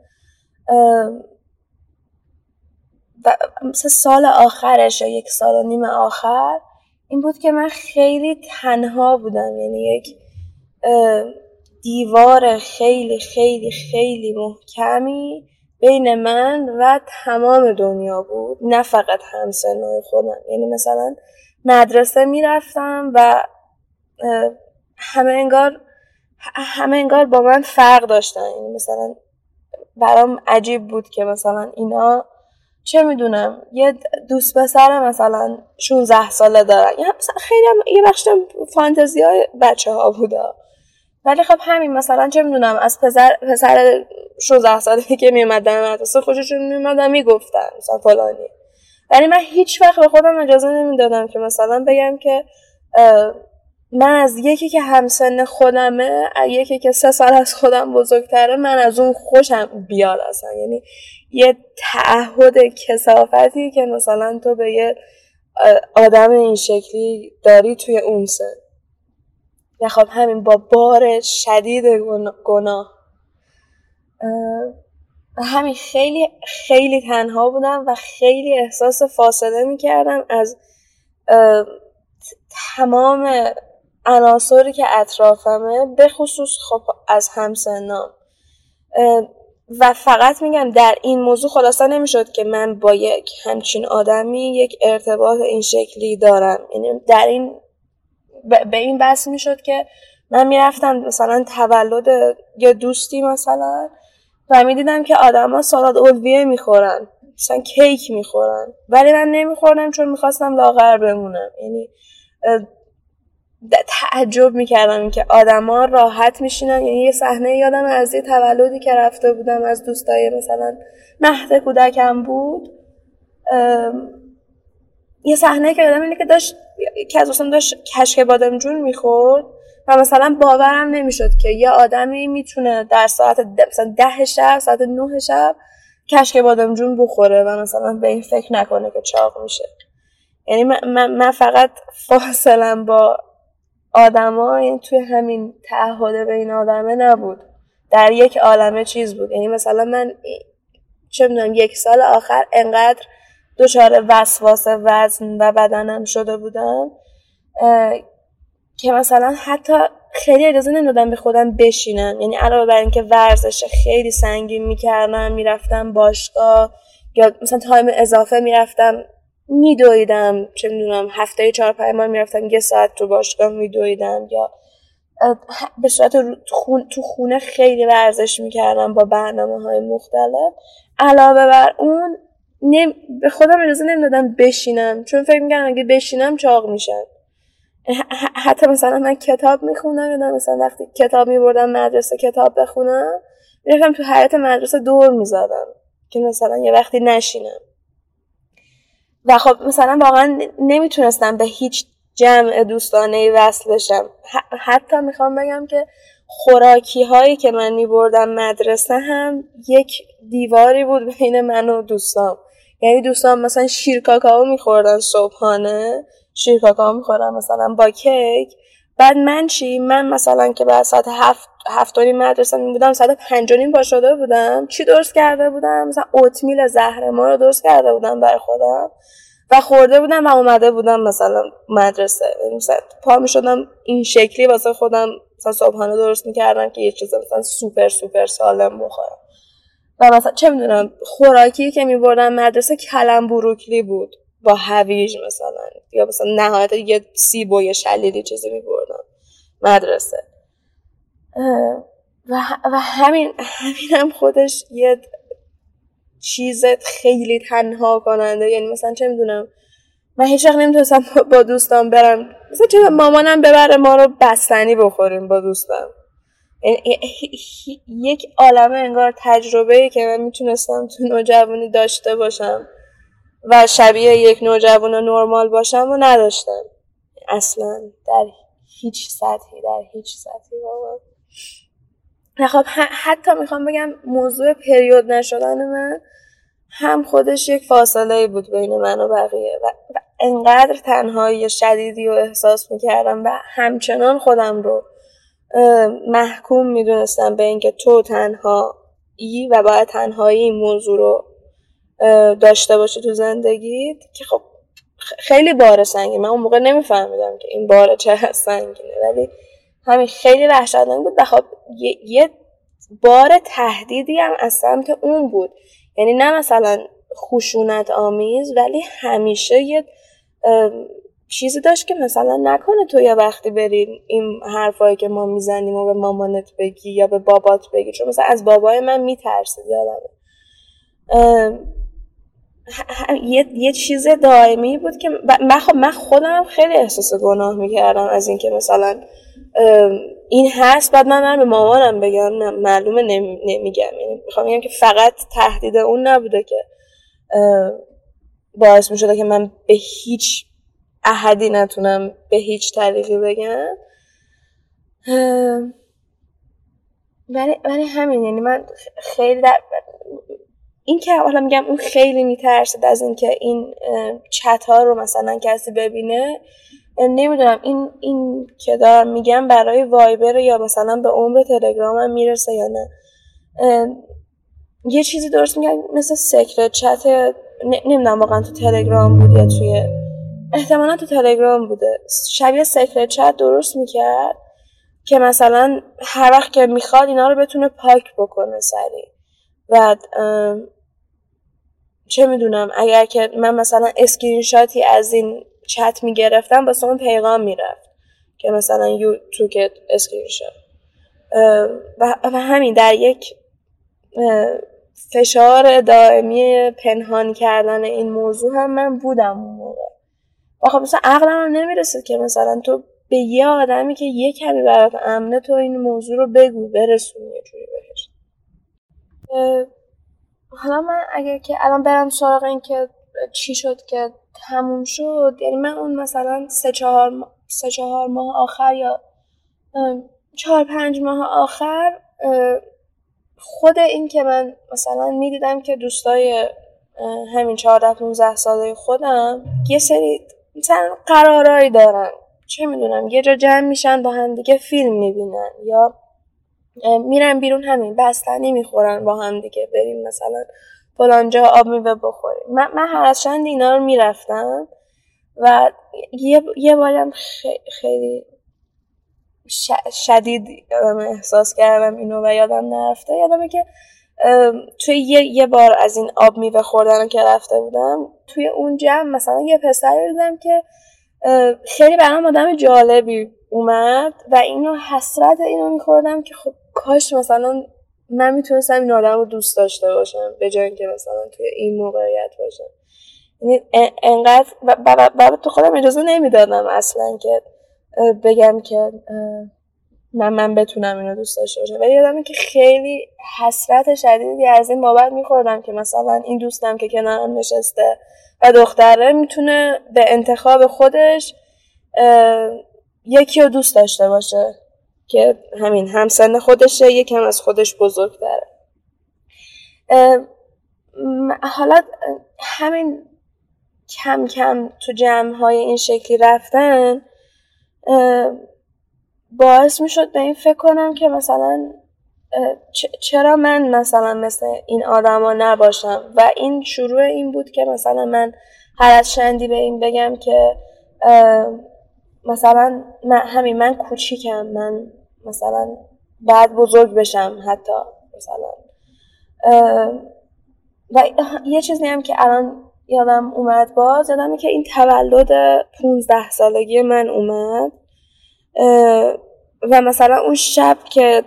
مثل سال آخرش یا یک سال و نیم آخر. این بود که من خیلی تنها بودم. یعنی یک دیوار خیلی خیلی خیلی محکمی بین من و تمام دنیا بود. نه فقط همسنای خودم. یعنی مثلا مدرسه می‌رفتم و همه انگار همه انگار با من فرق داشتن. یعنی مثلا برام عجیب بود که مثلا اینا چه می‌دونم یه دوست پسر مثلا 16 ساله دارن. یا خیلی هم یه بخش فانتزی های بچه ها بوده ولی خب همین مثلا چه می‌دونم از پسر پسر 16 ساله که میومدن مدرسه خوششون میومدن می‌گفتن مثلا فلانی. ولی من هیچ وقت به خودم اجازه نمی‌دادم که مثلا بگم که من از یکی که همسن خودمه یکی که سه سال از خودم بزرگتره من از اون خوشم بیاد اصلا. یعنی یه تعهد کسافتی که مثلا تو به یه آدم این شکلی داری توی اون سن. و خب همین با بار شدید گناه همین خیلی خیلی تنها بودم و خیلی احساس فاصله می‌کردم از تمام عناصری که اطرافمه به خصوص خب از همسنام. و فقط میگم در این موضوع خلاصه نمی‌شد که من با یک همچین آدمی یک ارتباط این شکلی دارم. یعنی در این به این بس می‌شد که من می‌رفتم مثلا تولد یه دوستی مثلا و می‌دیدم که آدما سالاد اولویه می‌خورن مثلا کیک می‌خورن. ولی من نمیخوردم چون می‌خواستم لاغر بمونم. یعنی تعجب می‌کردم که آدما راحت میشینن. یعنی یه صحنه یادم از یه تولدی که رفته بودم از دوستای مثلا مهد کودکم بود یه صحنه که یادم اینه که داشت که از داشت کشک بادمجون می‌خورد و مثلا باورم نمی‌شد که یه آدمی می‌تونه در ساعت مثلا ده شب ساعت نه شب کشک بادمجون بخوره و مثلا به این فکر نکنه که چاق میشه. یعنی من, من فقط فاصلم با آدما این توی همین تعهد بین آدمه نبود. در یک عالمه چیز بود. یعنی مثلا من چه می‌دونم یک سال آخر انقدر دچار وسواس وزن و بدنم شده بودم که مثلا حتی خیلی اجازه نمی‌دادم به خودم بشینم. یعنی علاوه بر اینکه ورزش خیلی سنگین می‌کردم می‌رفتم باشگاه یا مثلا تایم اضافه می‌رفتم میدویدم چه می‌دونم هفته چهار پنج ماه می‌رفتم یه ساعت تو باشگاه میدویدم یا به صورت تو خونه خیلی ورزش می‌کردم با برنامه های مختلف. علاوه بر اون به خودم اجازه نمی‌دادم بشینم چون فکر می‌کردم اگه بشینم چاق میشم. حتی مثلا من کتاب می‌خونم یادم مثلا وقتی کتاب میبردم مدرسه کتاب بخونم می‌رفتم تو حیات مدرسه دور می‌زدم که مثلا یه وقتی نشینم. و خب مثلا واقعا نمی‌تونستم به هیچ جمع دوستانه وصل بشم. حتی می‌خوام بگم که خوراکی هایی که من میبردم مدرسه هم یک دیواری بود بین من و دوستام. یعنی دوستان مثلا شیر کاکائو میخوردن صبحانه شیر کاکائو میخوردن مثلا با کیک. بعد من چی؟ من مثلا که بعد ساعت هفت هفت مدرسه می بودم ساعت پنج نیم با شده بودم. چی درست کرده بودم؟ مثلا اوتمیل زهر ما رو درست کرده بودم برای خودم. و خورده بودم و اومده بودم مثلا مدرسه. مثلا پا می شدم این شکلی واسه خودم. مثلا صبحانه درست می‌کردم که یه چیز مثلا سوپر سوپر سالم بخورم. و مثلا چه می‌دونم خوراکی که میبردم مدرسه کلم بروکلی بود. با هویج مثلا یا مثلا نهایت یه سیب و یه شلیلی چیزی میبردم. مدرسه. و, و همین همین هم خودش یه چیز خیلی تنها کننده یعنی مثلا چه می‌دونم من هیچ وقت نمی‌تونستم با دوستان برم. مثلا چه مامانم ببره ما رو بستنی بخوریم با دوستم. یک عالمه انگار تجربه که من می‌تونستم تو نوجوانی داشته باشم. و شبیه یک نوجوان نرمال باشم و نداشتم. اصلا در هیچ سطحی در هیچ سطحی بابا خب حتی می‌خوام بگم موضوع پریود نشدن من هم خودش یک فاصله بود بین من و بقیه و, و انقدر تنهایی شدیدی رو احساس می‌کردم و همچنان خودم رو محکوم می‌دونستم به اینکه تو تنها ای و باید تنهایی این موضوع رو داشته باشی تو زندگیت که خب خیلی بار سنگین. من اون موقع نمیفهمیدم که این بار چه سنگینه. ولی همین خیلی وحشتناک بود و خب یه بار تهدیدی هم از سمت اون بود. یعنی نه مثلا خشونت آمیز ولی همیشه یه چیزی داشت که مثلا نکنه تو یه وقتی بریم این حرفایی که ما می‌زنیم و به مامانت بگی یا به بابات بگی. چون مثلا از بابای من میترسید یادمه. یه،, یه چیز دائمی بود که من, خب من خودم خیلی احساس گناه می‌کردم از اینکه مثلا این هست بعد من به مامانم بگم. نه معلومه نمیگم. یعنی می‌خوام بگم که فقط تهدید اون نبوده که باعث می‌شده که من به هیچ احدی نتونم به هیچ طریقی بگم. ولی ولی همین. یعنی من خیلی در این که حالا میگم اون خیلی میترسد از اینکه این چت ها رو مثلا کسی ببینه نمی‌دونم. این این که دارم میگم برای وایبر یا مثلا به عمر تلگرام می‌رسه یا نه. یه چیزی درست میگم مثل سکرت چت نمی‌دونم واقعا تو تلگرام بود یا توی احتمالا تو تلگرام بوده. شبیه سکرت چت درست می‌کرد که مثلا هر وقت که می‌خواد اینا رو بتونه پاک بکنه سریع. و چه می‌دونم اگر که من مثلا اسکرین شاتی از این چت می‌گرفتم با اون پیغام می‌رفت که مثلا you took screenshot و همین در یک فشار دائمی پنهان کردن این موضوع هم من بودم اون موقع. و خب مثلا عقلم هم نمی‌رسید که مثلا تو به یه آدمی که یه کمی برات امنه تو این موضوع رو بگو برسون یه جوری بهش. حالا من اگر که الان برم سراغ این که چی شد که تموم شد یعنی من اون مثلا سه چهار, سه چهار ماه آخر یا چهار پنج ماه آخر خود این که من مثلا می‌دیدم که دوستای همین چهارده 15 ساله خودم یه سری مثلا قرارایی دارن. چه می‌دونم یه جا جمع میشن با هم دیگه فیلم می‌بینن یا میرن بیرون همین بستنی می‌خورن با هم دیگه بریم مثلا فلانجا آب میوه بخوریم. من, من هر از چند اینا رو می‌رفتم و یه, یه بارم خیلی شدید احساس کردم اینو و یادم نرفته. یادمه که توی یه, یه بار از این آب میوه خوردن که رفته بودم توی اون جمع مثلا یه پسری دیدم که خیلی برام آدم جالبی اومد و اینو حسرت اینو میخوردم که خب کاش مثلا من می‌تونستم این آدم رو دوست داشته باشم به جای اینکه مثلا توی این موقعیت باشم. یعنی انقدر و تو خودم اجازه نمی‌دادم اصلا که بگم که من من بتونم اینو دوست داشته باشم. ولی یادمه که خیلی حسرت شدیدی از این بابت میخوردم که مثلا این دوستم که کنارم نشسته و دختره می‌تونه به انتخاب خودش یکی رو دوست داشته باشه. که همین همسن خودشه یکم از خودش بزرگتره. حالا همین کم کم تو جمع های این شکلی رفتن باعث می‌شد به این فکر کنم که مثلا چرا من مثلا مثل این آدما نباشم؟ و این شروع این بود که مثلا من هر از شندی به این بگم که مثلا من همین من کوچیکم من مثلا بعد بزرگ بشم حتی مثلا. و یه چیزی هم که الان یادم اومد باز یادمه که این تولد 15 سالگی من اومد. و مثلا اون شب که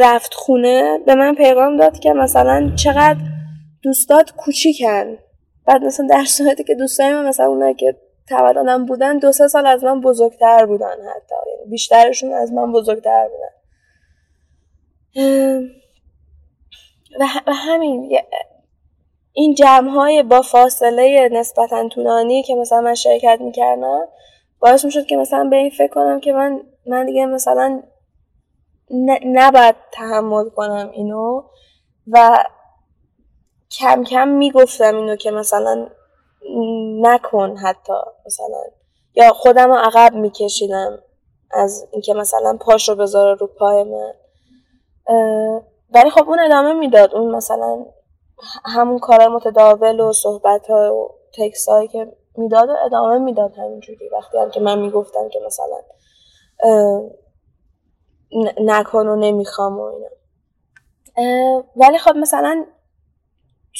رفت خونه به من پیغام داد که مثلا چقدر دوستات کوچیکن. بعد مثلا در صورتی که دوستای من مثلا اونایی که تولدم بودن دو سه سال از من بزرگتر بودن حتی. یعنی بیشترشون از من بزرگتر بودن. و همین این جمع های با فاصله نسبتا طولانی که مثلا من شرکت می‌کردم باعث می‌شد که مثلا به این فکر کنم که من من دیگه مثلا نباید تحمل کنم اینو و کم کم می‌گفتم اینو که مثلا نکن حتی مثلا. یا خودم رو عقب میکشیدم از اینکه مثلا پاش رو بذاره رو پای من. ولی خب اون ادامه می‌داد. اون مثلا همون کار متداول و صحبت ها و تکس هایی که می‌داد و ادامه می‌داد همینجوری. وقتی هم که من می‌گفتم که مثلا نکن و نمی‌خوام و اینا. ولی خب مثلا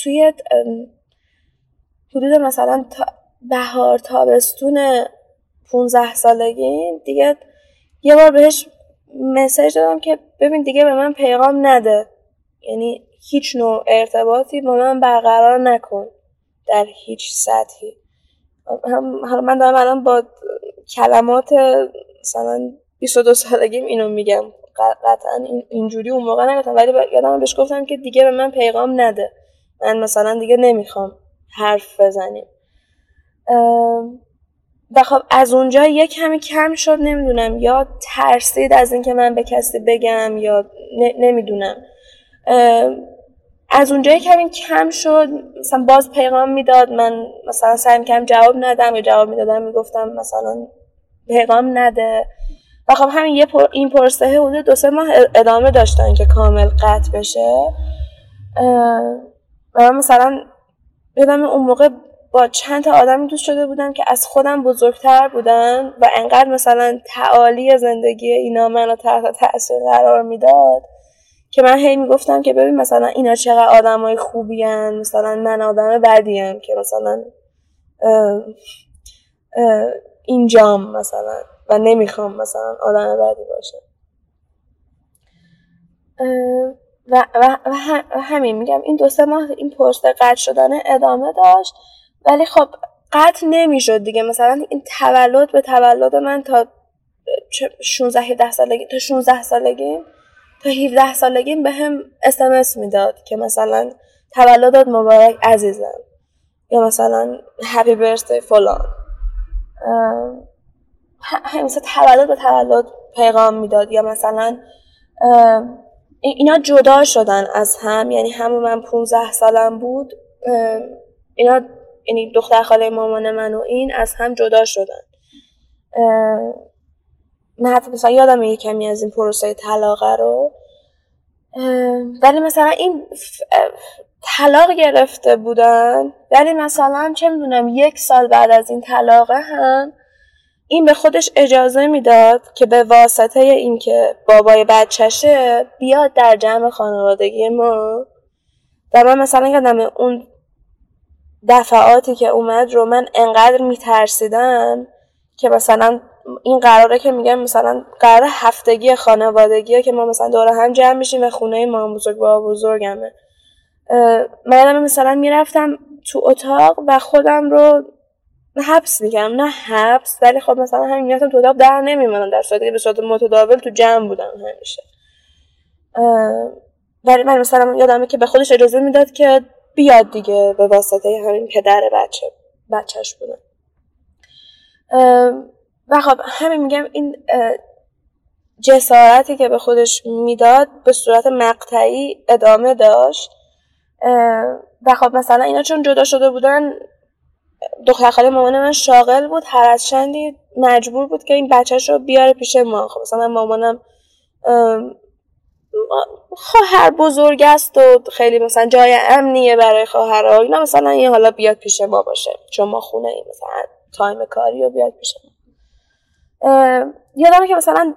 توی حدود مثلا بهار تابستون 15 سالگی دیگه یه بار بهش مسیج دادم که ببین دیگه به من پیغام نده. یعنی هیچ نوع ارتباطی با من برقرار نکن در هیچ سطحی. حالا من دارم الان با کلمات مثلا 22 سالگیم اینو میگم. قطعا اینجوری اون موقع نگفتم ولی یادم بهش گفتم که دیگه به من پیغام نده. من مثلا دیگه نمی‌خوام. حرف بزنیم. و خب از اونجا یه کمی کم شد نمی‌دونم یا ترسید از اینکه من به کسی بگم یا نمی‌دونم. از اونجا کمی کم شد مثلا باز پیغام می‌داد من مثلا سعی کم جواب ندم یا جواب می‌دادم می‌گفتم مثلا پیغام نده. و خب همین یه پر این پرسه حدود دو سه ماه ادامه داشتن که کامل قطع بشه. و من مثلا یادم اون موقع با چند تا آدمی دوست شده بودم که از خودم بزرگتر بودن و انقدر مثلا تعالی زندگی اینا منو تحت تاثیر قرار می‌داد که من هی می‌گفتم که ببین مثلا اینا چقدر آدمای خوبی هن. مثلا من آدم بدیم که مثلا اینجام مثلا و نمی‌خوام مثلا آدم بدی باشه و, و, و همین میگم این دو سه ماه این پست قطع شدن ادامه داشت. ولی خب قطع نمی‌شد دیگه. مثلا این تولد به تولد من تا 16 17 سالگی تا 16 سالگی تا 17 سالگی به هم اسمس می‌داد که مثلا تولدت مبارک عزیزم. یا مثلا هپی برستی فلان. مثلا تولد به تولد پیغام می‌داد. یا مثلا اینا جدا شدن از هم یعنی همون من 15 سالم بود اینا یعنی دختر خاله مامان من و این از هم جدا شدن. من حتی مثلا یادم یه کمی از این پروسه طلاقه رو. ولی مثلا این طلاق گرفته بودن ولی مثلا چه می‌دونم یک سال بعد از این طلاقه هم این به خودش اجازه می‌داد که به واسطه اینکه بابای بچشه بیاد در جمع خانوادگی ما و من مثلا یادم اون دفعاتی که اومد رو من انقدر میترسیدم که مثلا این قراره که میگم مثلا قرار هفتگی خانوادگیه که ما مثلا دور هم جمع میشیم و خونه ما بزرگ با بزرگمه. من مثلا می‌رفتم تو اتاق و خودم رو حبس میگم نه حبس ولی خب مثلا همین می‌رفتم تو اتاق در نمیمونم در صورتی که به صورت متداول تو جمع بودم همیشه. ولی من مثلا یادمه که به خودش اجازه می‌داد که بیاد دیگه به واسطه همین پدر بچه بچهش بودن. و خب همین میگم این جسارتی که به خودش می‌داد به صورت مقطعی ادامه داشت. و خب مثلا اینا چون جدا شده بودن دختر خاله مامان من شاغل بود هر از چندی مجبور بود که این بچهش رو بیاره پیش ما. خب مثلا مامانم خواهر بزرگ است و خیلی مثلا جای امنیه برای خواهرها اینا مثلا یه حالا بیاد پیش ما باشه. چون ما خونه ای مثلا تایم کاری رو بیاد پیش ما. یادمه که مثلا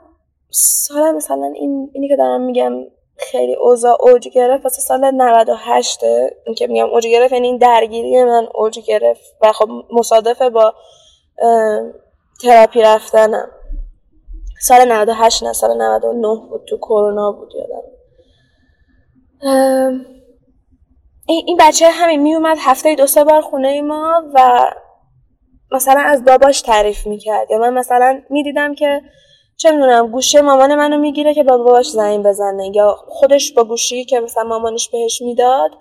سال مثلا این اینی که دارم میگم خیلی اوضاع اوج گرفت. واسه سال 98 این که میگم اوج گرفت یعنی این درگیری من اوج گرفت و خب مصادفه با تراپی رفتنم. سال 98 نه سال 99 بود تو کرونا بود یادم. این بچه همین میومد هفته دو سه بار خونه ما و مثلا از باباش تعریف می‌کرد. یا من مثلا می‌دیدم که چه می‌دونم گوشه مامان منو می‌گیره که با باباش زنگ بزنه. یا خودش با گوشی که مثلا مامانش بهش می‌داد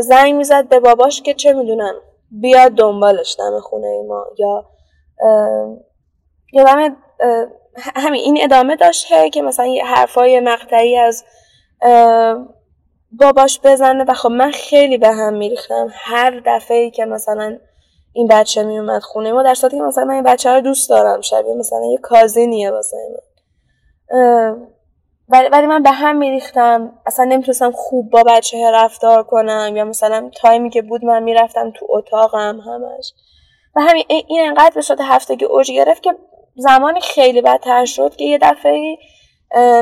زنگ می‌زد به باباش که چه می‌دونم بیاد دنبالش دم خونه ما. یا یادم همین این ادامه داشته که مثلا یه حرفای مقطعی از باباش بزنه. و خب من خیلی به هم میریختم. هر دفعه که مثلا این بچه می اومد خونه. ما در صورتی که مثلا من این بچه رو دوست دارم شبیه مثلا یه کازینیه واسه من. ولی, ولی من به هم میریختم. اصلا نمی‌تونستم خوب با بچه رفتار کنم یا مثلا تایمی که بود من می‌رفتم تو اتاقم همش. و همین این انقدر به صورت هفتگی اوج گرفت که زمانی خیلی بدتر شد که یه دفعه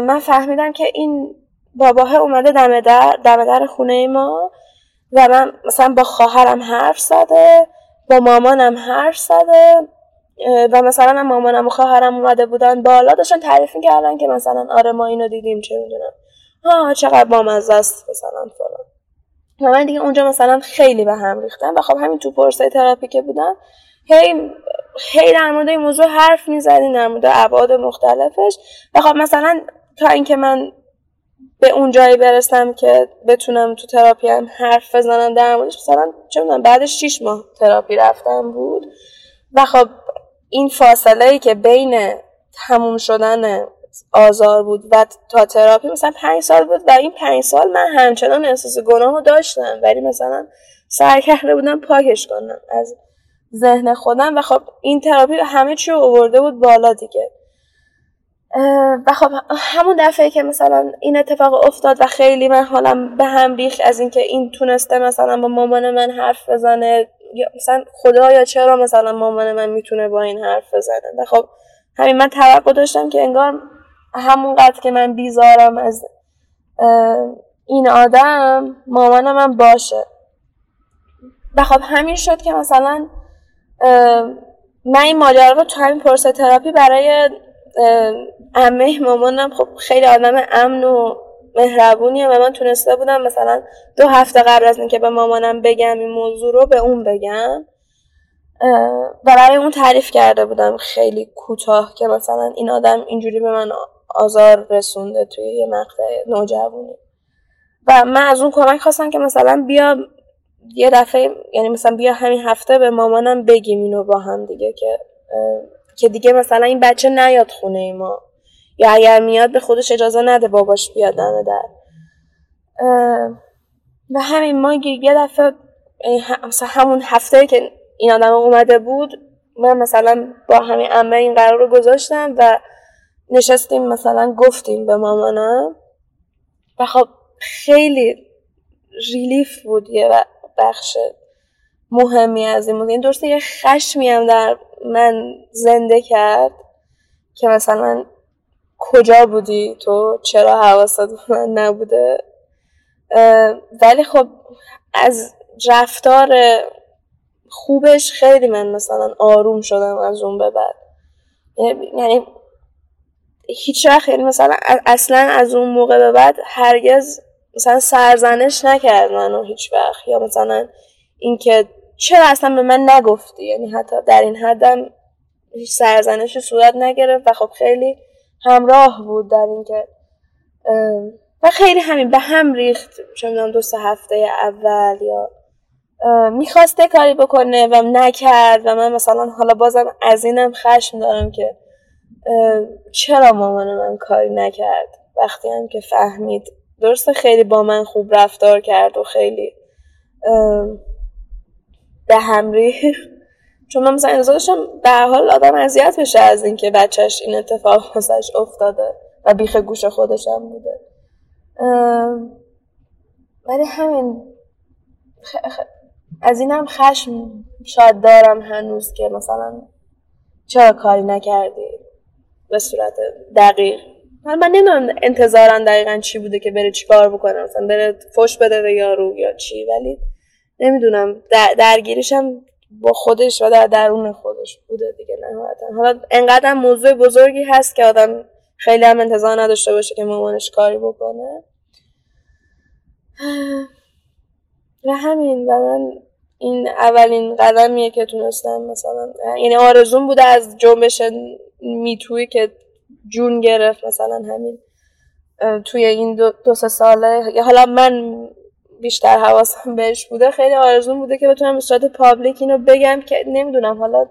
من فهمیدم که این باباه اومده دم در دم در خونه ما و من مثلا با خواهرم حرف زده. با مامانم حرف زده و مثلا مامانم و خواهرم اومده بودن بالا داشتن تعریف کردن که مثلا آره ما اینو دیدیم چه می‌دونم. ها چقدر بامزه است مثلا فلان. و من دیگه اونجا مثلا خیلی به هم ریختم و خب همین تو پرسه تراپی که بودم هی هی در مورد این موضوع حرف می‌زدیم در مورد ابعاد مختلفش. و خب مثلا تا اینکه من به اون جایی برسم که بتونم تو تراپی هم حرف بزنم در موردش. مثلا چه بعدش 6 ماه تراپی رفتم بود. و خب این فاصله ای که بین تموم شدن آزار بود و تا تراپی مثلا پنج سال بود و این پنج سال من همچنان احساس گناه رو داشتم. ولی مثلا سعی کرده بودم پاکش کنم از ذهن خودم. و خب این تراپی همه چی رو آورد بالا دیگه. و خب همون دفعه که مثلا این اتفاق افتاد و خیلی من حالم به هم ریخت از اینکه این تونسته مثلا با مامان من حرف بزنه یا مثلا خدایا چرا مثلا مامان من می‌تونه با این حرف بزنه؟ و خب همین من توقع داشتم که انگار همونقدر که من بیزارم از این آدم مامان من باشه. و خب همین شد که مثلا من این ماجرا رو تو همین پرسه تراپی برای امه مامانم خب خیلی آدم امن و مهربونیه و من تونسته بودم مثلا دو هفته قبل از اینکه به مامانم بگم این موضوع رو به اون بگم. برای اون تعریف کرده بودم خیلی کوتاه که مثلا این آدم اینجوری به من آزار رسونده توی یه مقطع نوجوانی. و من از اون کمک خواستم که مثلا بیا یه دفعه یعنی مثلا بیا همین هفته به مامانم بگیم اینو با هم دیگه که که دیگه مثلا این بچه نیاد خونه ای ما. یا اگر میاد به خودش اجازه نده باباش بیاد دمه در. و همین ما یه دفعه مثلا همون هفته که این آدم اومده بود من مثلا با همین امه این قرار رو گذاشتم و نشستیم مثلا گفتیم به مامانم. و خب خیلی ریلیف بود یه بخش مهمی از این بود. این درسته یه خشمی هم در من زنده کرد که مثلا کجا بودی؟ تو چرا حواست من نبوده؟ ولی خب از رفتار خوبش خیلی من مثلا آروم شدم از اون به بعد. یعنی هیچ وقت یعنی مثلا اصلا از اون موقع به بعد هرگز مثلا سرزنش نکرد منو هیچ وقت. یا مثلا اینکه چرا اصلا به من نگفتی؟ یعنی حتی در این حدم هیچ سرزنشی صورت نگرفت و خب خیلی همراه بود در اینکه و خیلی همین به هم ریخت چون دو سه هفته اول یا می‌خواسته کاری بکنه و نکرد و من مثلا حالا بازم از اینم خشم دارم که چرا مامان من کاری نکرد؟ وقتی هم که فهمید درسته خیلی با من خوب رفتار کرد و خیلی به هم ریخت. چون من مثلا انتظار داشتم به حال آدم اذیت بشه از اینکه بچهش این اتفاق واسش افتاده و بیخ گوش خودش هم بوده. ولی همین از اینم خشم شاید دارم هنوز که مثلا چرا کاری نکردی؟ به صورت دقیق. من من نمی‌دونم انتظارم دقیقا چی بوده که بره چیکار بکنه مثلا بره فش بده به یارو یا چی ولی نمی‌دونم درگیریشم با خودش و در درون خودش بوده دیگه نهایتا. حالا انقدر موضوع بزرگی هست که آدم خیلی هم انتظار نداشته باشه که مامانش کاری بکنه. و همین و من این اولین قدمیه که تونستم مثلا یعنی آرزوم بوده از جنبش Me Too ی که جون گرفت مثلا همین توی این دو, دو سه ساله. حالا من بیشتر حواسم بهش بوده خیلی آرزوم بوده که بتونم به صورت public اینو بگم که نمی‌دونم حالا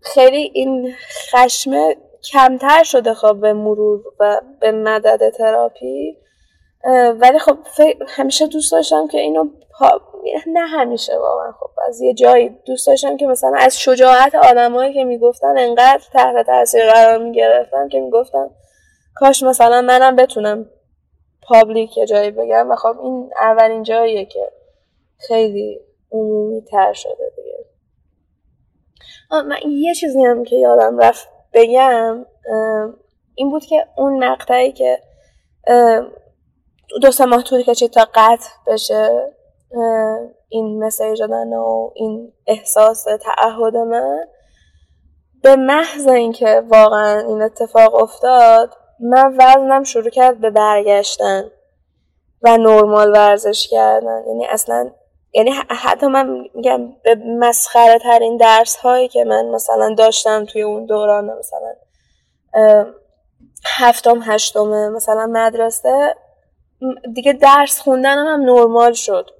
خیلی این خشمه کمتر شده خب به مرور و به مدد تراپی. ولی خب همیشه دوست داشتم که اینو پا... نه همیشه واقعا خب از یه جایی دوست داشتم که مثلا از شجاعت آدمایی که می‌گفتن انقدر تحت تاثیر قرار می‌گرفتم که می‌گفتم کاش مثلا منم بتونم پابلیک جایی بگم و خب این اولین جاییه که خیلی عمومی تر شده دیگه. من یه چیزی هم که یادم رفت بگم این بود که اون مقطعی که دو سه ماه طول کشید تا قطع بشه این مسیج دادن و این احساس تعهد من به محض اینکه واقعا این اتفاق افتاد من وزنم شروع کرد به برگشتن و نرمال ورزش کردن. یعنی اصلا یعنی حتی من میگم به مسخره ترین درس هایی که من مثلا داشتم توی اون دوران مثلا هفتم هشتم مثلا مدرسه دیگه درس خوندنم هم نرمال شد.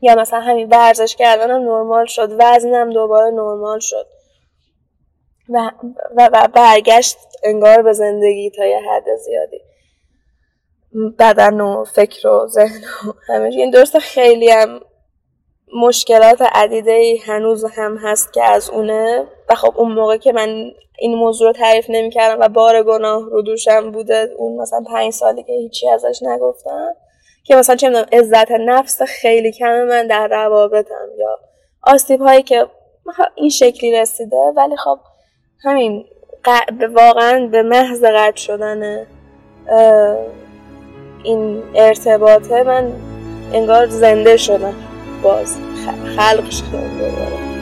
یا مثلا همین ورزش کردنم نرمال شد. وزنم دوباره نرمال شد. و, و, برگشت انگار به زندگی تا یه حد زیادی. بدن و فکر و ذهن و همه این درست خیلی هم مشکلات عدیده هنوز هم هست که از اونه. و خب اون موقع که من این موضوع رو تعریف نمی کردم و بار گناه رو دوشم بوده اون مثلا پنج سالی که هیچی ازش نگفتم. که مثلا چه می‌دونم عزت نفس خیلی کم من در روابطم یا آسیب هایی که این شکلی رسیده. ولی خب همین واقعا به محض قطع شدن این ارتباطه من انگار زنده شدم. باز خلق شدم دوباره.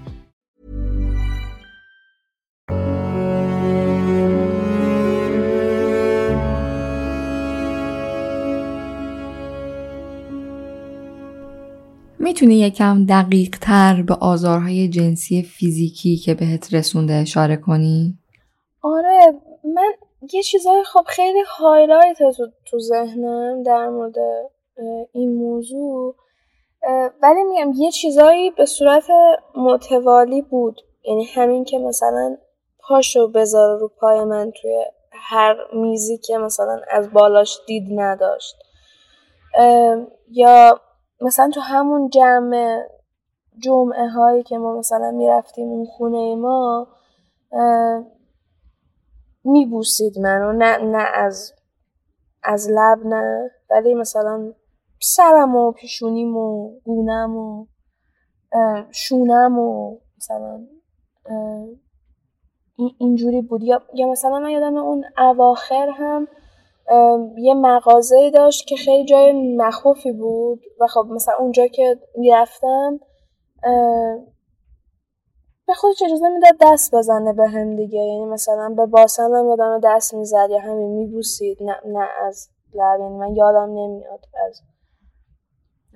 می‌تونی یکم دقیق تر به آزارهای جنسی فیزیکی که بهت رسونده اشاره کنی؟ آره من یه چیزای خب خیلی هایلایت تو, تو ذهنم در مورد این موضوع ولی میگم یه چیزایی به صورت متوالی بود یعنی همین که مثلا پاشو بذاره رو پای من توی هر میزی که مثلا از بالاش دید نداشت یا مثلا تو همون جمع جمعه هایی که ما مثلا می‌رفتیم اون خونه ما میبوسید منو. نه نه از از لب نه. ولی مثلا سرم و پیشونیم و گونم و شونم و مثلا اینجوری بود. یا, یا مثلا من یادم اون اواخر هم یه مغازه داشت که خیلی جای مخوفی بود و خب مثلا اونجا که می‌رفتم به خودش اجازه می‌داد دست بزنه به هم دیگه. یعنی مثلا به باسن هم یادم دست می‌زد یا همین میبوسید. نه, نه از لب یعنی من یادم نمیاد از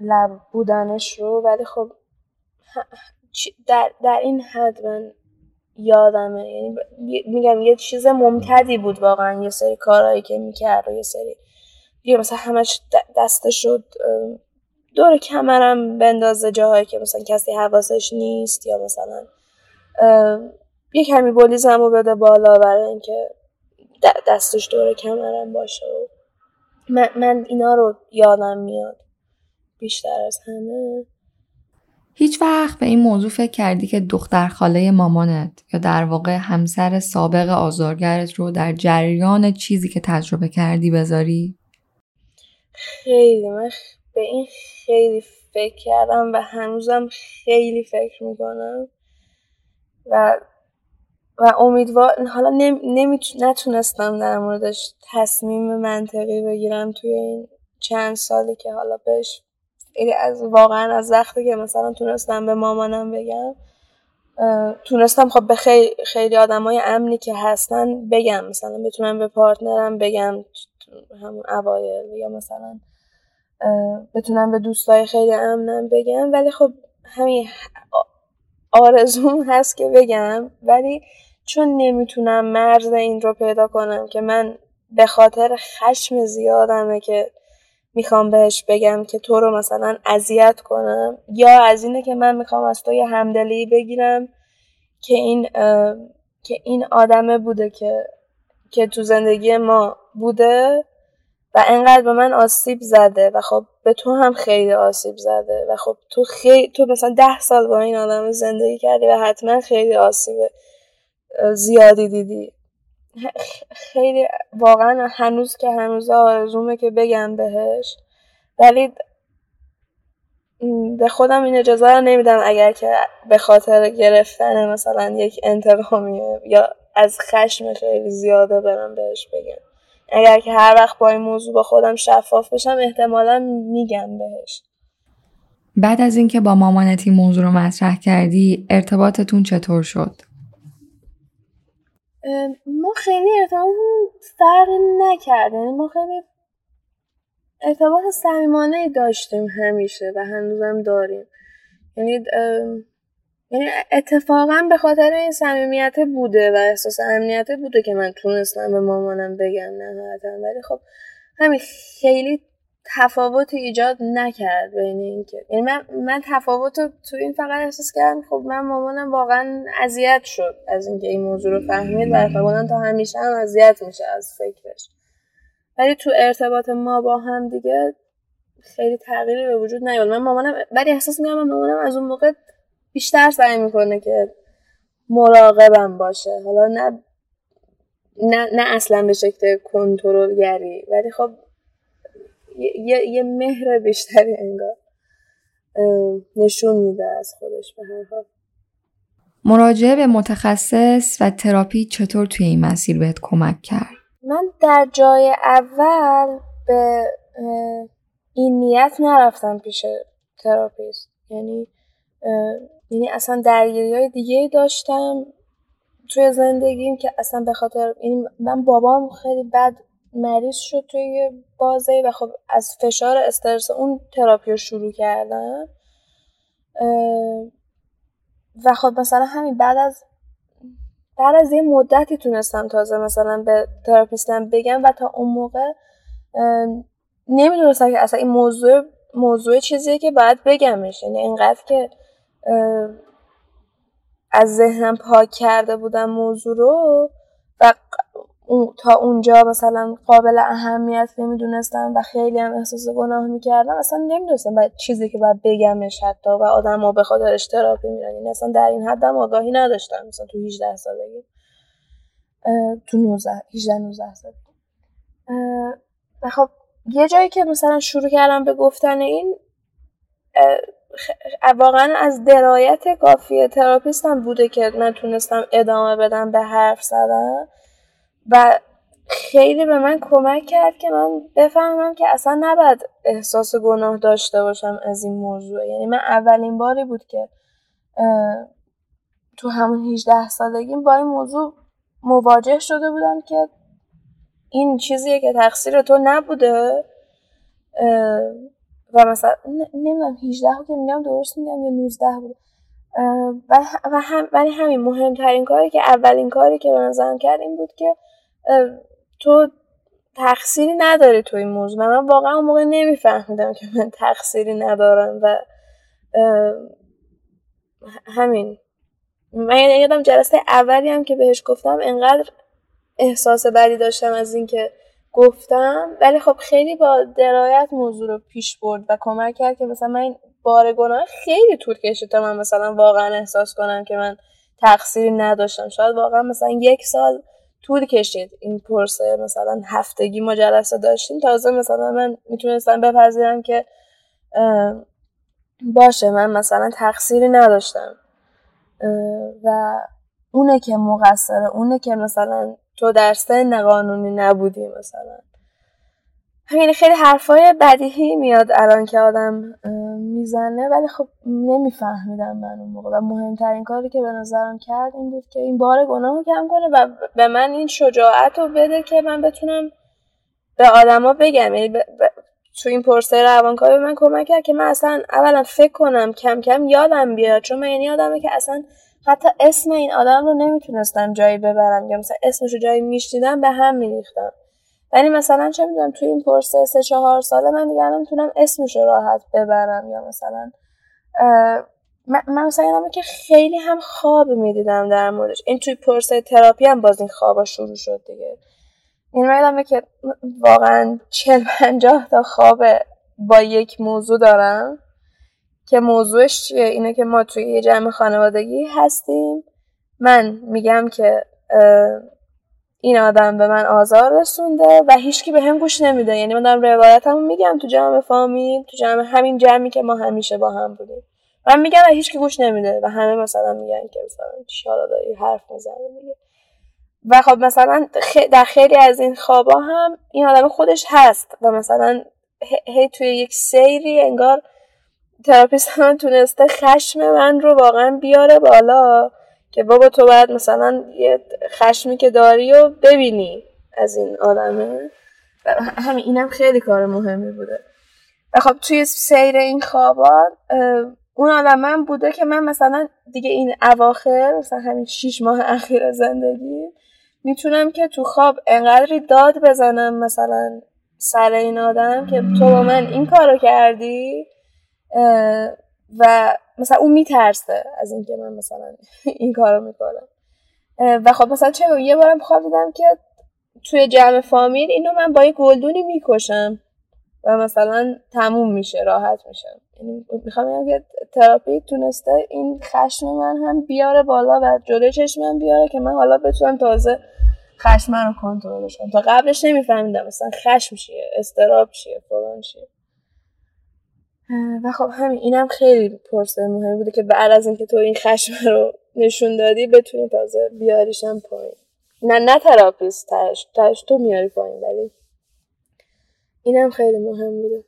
لب بودنش رو. ولی خب در, در این حد من یادمه. یعنی میگم یه چیز ممتدی بود واقعا. یه سری کارهایی که می‌کرد و یه سری یه مثلا همش دسته شد دور کمرم بندازه جاهایی که مثلا کسی حواسش نیست یا مثلا یه کمی بولیزم رو بده بالا برای اینکه دستش دور کمرم باشه. و من, من اینا رو یادم میاد. بیشتر از همه. هیچ وقت به این موضوع فکر کردی که دختر خاله مامانت یا در واقع همسر سابق آزارگرت رو در جریان چیزی که تجربه کردی بذاری؟ خیلی من به این خیلی فکر کردم و هنوزم خیلی فکر می‌کنم و و امیدوار حالا نمی... نتونستم در موردش تصمیم منطقی بگیرم توی این چند سالی که حالا بهش از واقعا از وقتی که مثلا تونستم به مامانم بگم تونستم خب به خیلی, خیلی آدمای امنی که هستن بگم مثلا بتونم به پارتنرم بگم همون اوایل یا مثلا بتونم به دوستای خیلی امنم بگم. ولی خب همین آرزوم هست که بگم. ولی چون نمی‌تونم مرز این رو پیدا کنم که من به خاطر خشم زیادمه که می‌خوام بهش بگم که تو رو مثلا اذیت کنم یا از اینه که من می‌خوام از تو یه همدلی بگیرم که این که این آدمه بوده که که تو زندگی ما بوده و انقدر به من آسیب زده و خب به تو هم خیلی آسیب زده و خب تو خیلی تو مثلا ده سال با این آدم زندگی کردی و حتما خیلی آسیب زیادی دیدی. خیلی واقعا هنوز که هنوز آرزومه که بگم بهش. ولی به خودم این اجازه رو نمیدم اگر که به خاطر گرفتن مثلا یک انتقامیه یا از خشم خیلی زیاده برم بهش بگم. اگر که هر وقت با این موضوع با خودم شفاف بشم احتمالا میگم بهش. بعد از اینکه با مامانتی موضوع رو مطرح کردی ارتباطتون چطور شد؟ ما خیلی ارتباطمون فرق نکرده. یعنی ما خیلی ارتباط صمیمانه داشتیم همیشه و هنوزم داریم. یعنی یعنی اتفاقا به خاطر این صمیمیت بوده و احساس امنیت بوده که من تونستم به مامانم بگم نهایتا. ولی خب همین خیلی تفاوت ایجاد نکرد بین اینکه. یعنی من من تفاوت رو تو این فقط احساس کردم خب من مامانم واقعا اذیت شد از اینکه این موضوع رو فهمید و احتمالا تا همیشه هم اذیت میشه از فکرش. ولی تو ارتباط ما با هم دیگه خیلی تغییری به وجود نیاد من مامانم ولی احساس می‌کنم مامانم از اون موقع بیشتر سعی می‌کنه که مراقبم باشه. حالا نه نه, نه اصلا به شکل کنترلگری ولی خب یه, یه مهر بیشتری انگار نشون میده از خودش به هر حال مراجعه به متخصص و تراپی چطور توی این مسیر بهت کمک کرد؟ من در جای اول به این نیت نرفتم پیش تراپیست یعنی یعنی اصلا درگیری های دیگه داشتم توی زندگیم که اصلا به خاطر یعنی من بابام خیلی بد مریض شد توی بازه و خب از فشار استرس اون تراپی رو شروع کردم و خب مثلا همین بعد از بعد از یه مدتی تونستم تازه مثلا به تراپیستم بگم و تا اون موقع نمی‌دونستم که اصلا این موضوع موضوع چیزیه که باید بگمش. یعنی اینقدر که از ذهنم پاک کرده بودم موضوع رو و تا اونجا مثلا قابل اهمیت نمی‌دونستم و خیلی هم احساس گناه می‌کردم اصلا نمی‌دونستم باید چیزی که باید بگمش حتی و آدم ها به خاطر تراپی میرن. این اصلا در این حدم آگاهی نداشتم مثلا تو 18 سالگی. تو 19 18 19 سالگی. و خب یه جایی که مثلا شروع کردم به گفتن این واقعا از درایت کافی تراپیستم بوده که من تونستم ادامه بدم به حرف زدن. و خیلی به من کمک کرد که من بفهمم که اصلا نباید احساس گناه داشته باشم از این موضوع. یعنی من اولین باری بود که تو همون 18 سالگیم با این موضوع مواجه شده بودم که این چیزیه که تقصیر تو نبوده. و مثلا نمی‌دونم 18 که میگم درست میگم یا 19 بود. و, هم ولی همین مهمترین کاری که اولین کاری که به نظرم کرد این بود که تو تقصیری نداری تو این موضوع. من واقعا اون موقع نمیفهمیدم که من تقصیری ندارم و همین. من یادم جلسه اولی هم که بهش گفتم انقدر احساس بدی داشتم از اینکه گفتم ولی خب خیلی با درایت موضوع رو پیش برد و کمک کرد که مثلا من بار گناه خیلی طول کشید تا من مثلا واقعا احساس کنم که من تقصیری نداشتم. شاید واقعا مثلا یک سال طول کشید. این پرسه مثلا هفتگی ما جلسه داشتیم. تازه مثلا من می‌تونستم بپذیرم که باشه من مثلا تقصیری نداشتم. و اونه که مقصره اونه که مثلا تو در سن قانونی نبودی مثلا. همین خیلی حرفای بدیهی میاد الان که آدم می‌زنه ولی خب نمیفهمیدم من اون موقع. و مهمترین کاری که به نظرم کرد این بود که این بار گناه کم کنه و به من این شجاعت رو بده که من بتونم به آدما بگم. یعنی تو این پرسه روانکاوی به من کمک کرد که من اصلا اولا فکر کنم کم کم یادم بیاد. چون من یعنی آدمه که اصلا حتی اسم این آدم رو نمی‌تونستم جایی ببرم. یا مثلا اسمش رو جایی میشنیدم به هم میریختم. ولی مثلا چه می‌دونم توی این پرسه سه چهار ساله من دیگه نمی‌تونم اسمش رو راحت ببرم یا مثلا من مثلا که خیلی هم خواب می‌دیدم در موردش. این توی پرسه تراپی هم باز این خوابا شروع شد دیگه. این یعنی که واقعا چل پنجاه تا خواب با یک موضوع دارم که موضوعش چیه؟ اینه که ما توی یه جمع خانوادگی هستیم. من میگم که این آدم به من آزار رسونده و هیچکی به هم گوش نمیده. یعنی من دارم روایتمو میگم تو جمع فامیل تو جمع همین جمعی که ما همیشه با هم بودیم. من میگم و هیچکی گوش نمیده و همه مثلا میگن که مثلا چیالا داری حرف می‌زنی میگه. و خب مثلا در خیلی از این خوابا هم این آدم خودش هست و مثلا هی توی یک سیری انگار تراپیست من تونسته خشم من رو واقعا بیاره بالا. که بابا تو باید مثلا یه خشمی که داری و ببینی از این آدمه. همین اینم خیلی کار مهمی بوده. و خب توی سیر این خوابات اون آدم من بوده که من مثلا دیگه این اواخر مثلا همین شیش ماه اخیر زندگی می‌تونم که تو خواب انقدری داد بزنم مثلا سر این آدم که تو با من این کارو کردی و مثلا اون میترسه از اینکه من مثلا این کارو می‌کنم. و خب مثلا چه یه بارم خواب دیدم که توی جمع فامیل اینو من با یه گلدونی می‌کشم و مثلا تموم میشه راحت میشم یعنی می‌خوام بگم که تراپی تونسته این خشم من هم بیاره بالا و جلوی چشمم بیاره که من حالا بتونم تازه خشم رو کنترلش کنم. تا قبلش نمیفهمیدم مثلا خشم چیه اضطراب چیه فلان چیه. و خب همین اینم خیلی پروسه مهمی بوده که بعد از اینکه تو این خشم رو نشون دادی بتونی تازه بیاریشم پایین نه نه تراپیست تش, تش تو میاری پایین ولی اینم خیلی مهم بوده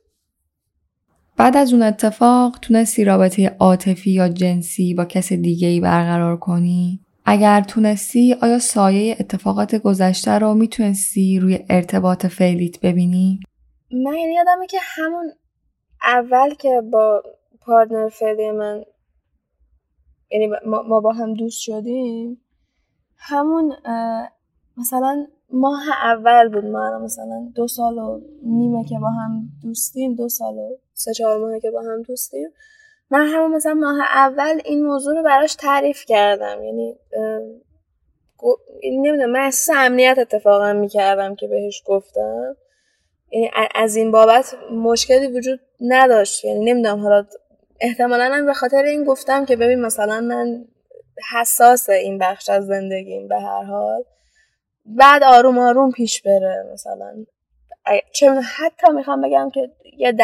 بعد از اون اتفاق تونستی رابطه عاطفی یا جنسی با کس دیگه ای برقرار کنی؟ اگر تونستی آیا سایه اتفاقات گذشته رو می‌تونستی روی ارتباط فعلیت ببینی؟ من یعنی یادمه که همون اول که با پارتنر فعلی من یعنی ما با هم دوست شدیم همون مثلا ماه اول بود ما مثلا دو سال و نیمه که با هم دوستیم دو سال و سه چهار ماه که با هم دوستیم. من همون مثلا ماه اول این موضوع رو براش تعریف کردم. یعنی نمی‌دونم من احساس امنیت اتفاقا می‌کردم که بهش گفتم. یعنی از این بابت مشکلی وجود نداشت. یعنی نمی‌دونم حالا احتمالا هم به خاطر این گفتم که ببین مثلا من حساس این بخش از زندگیم به هر حال. بعد آروم آروم پیش بره مثلا. چه حتی می‌خوام بگم که یه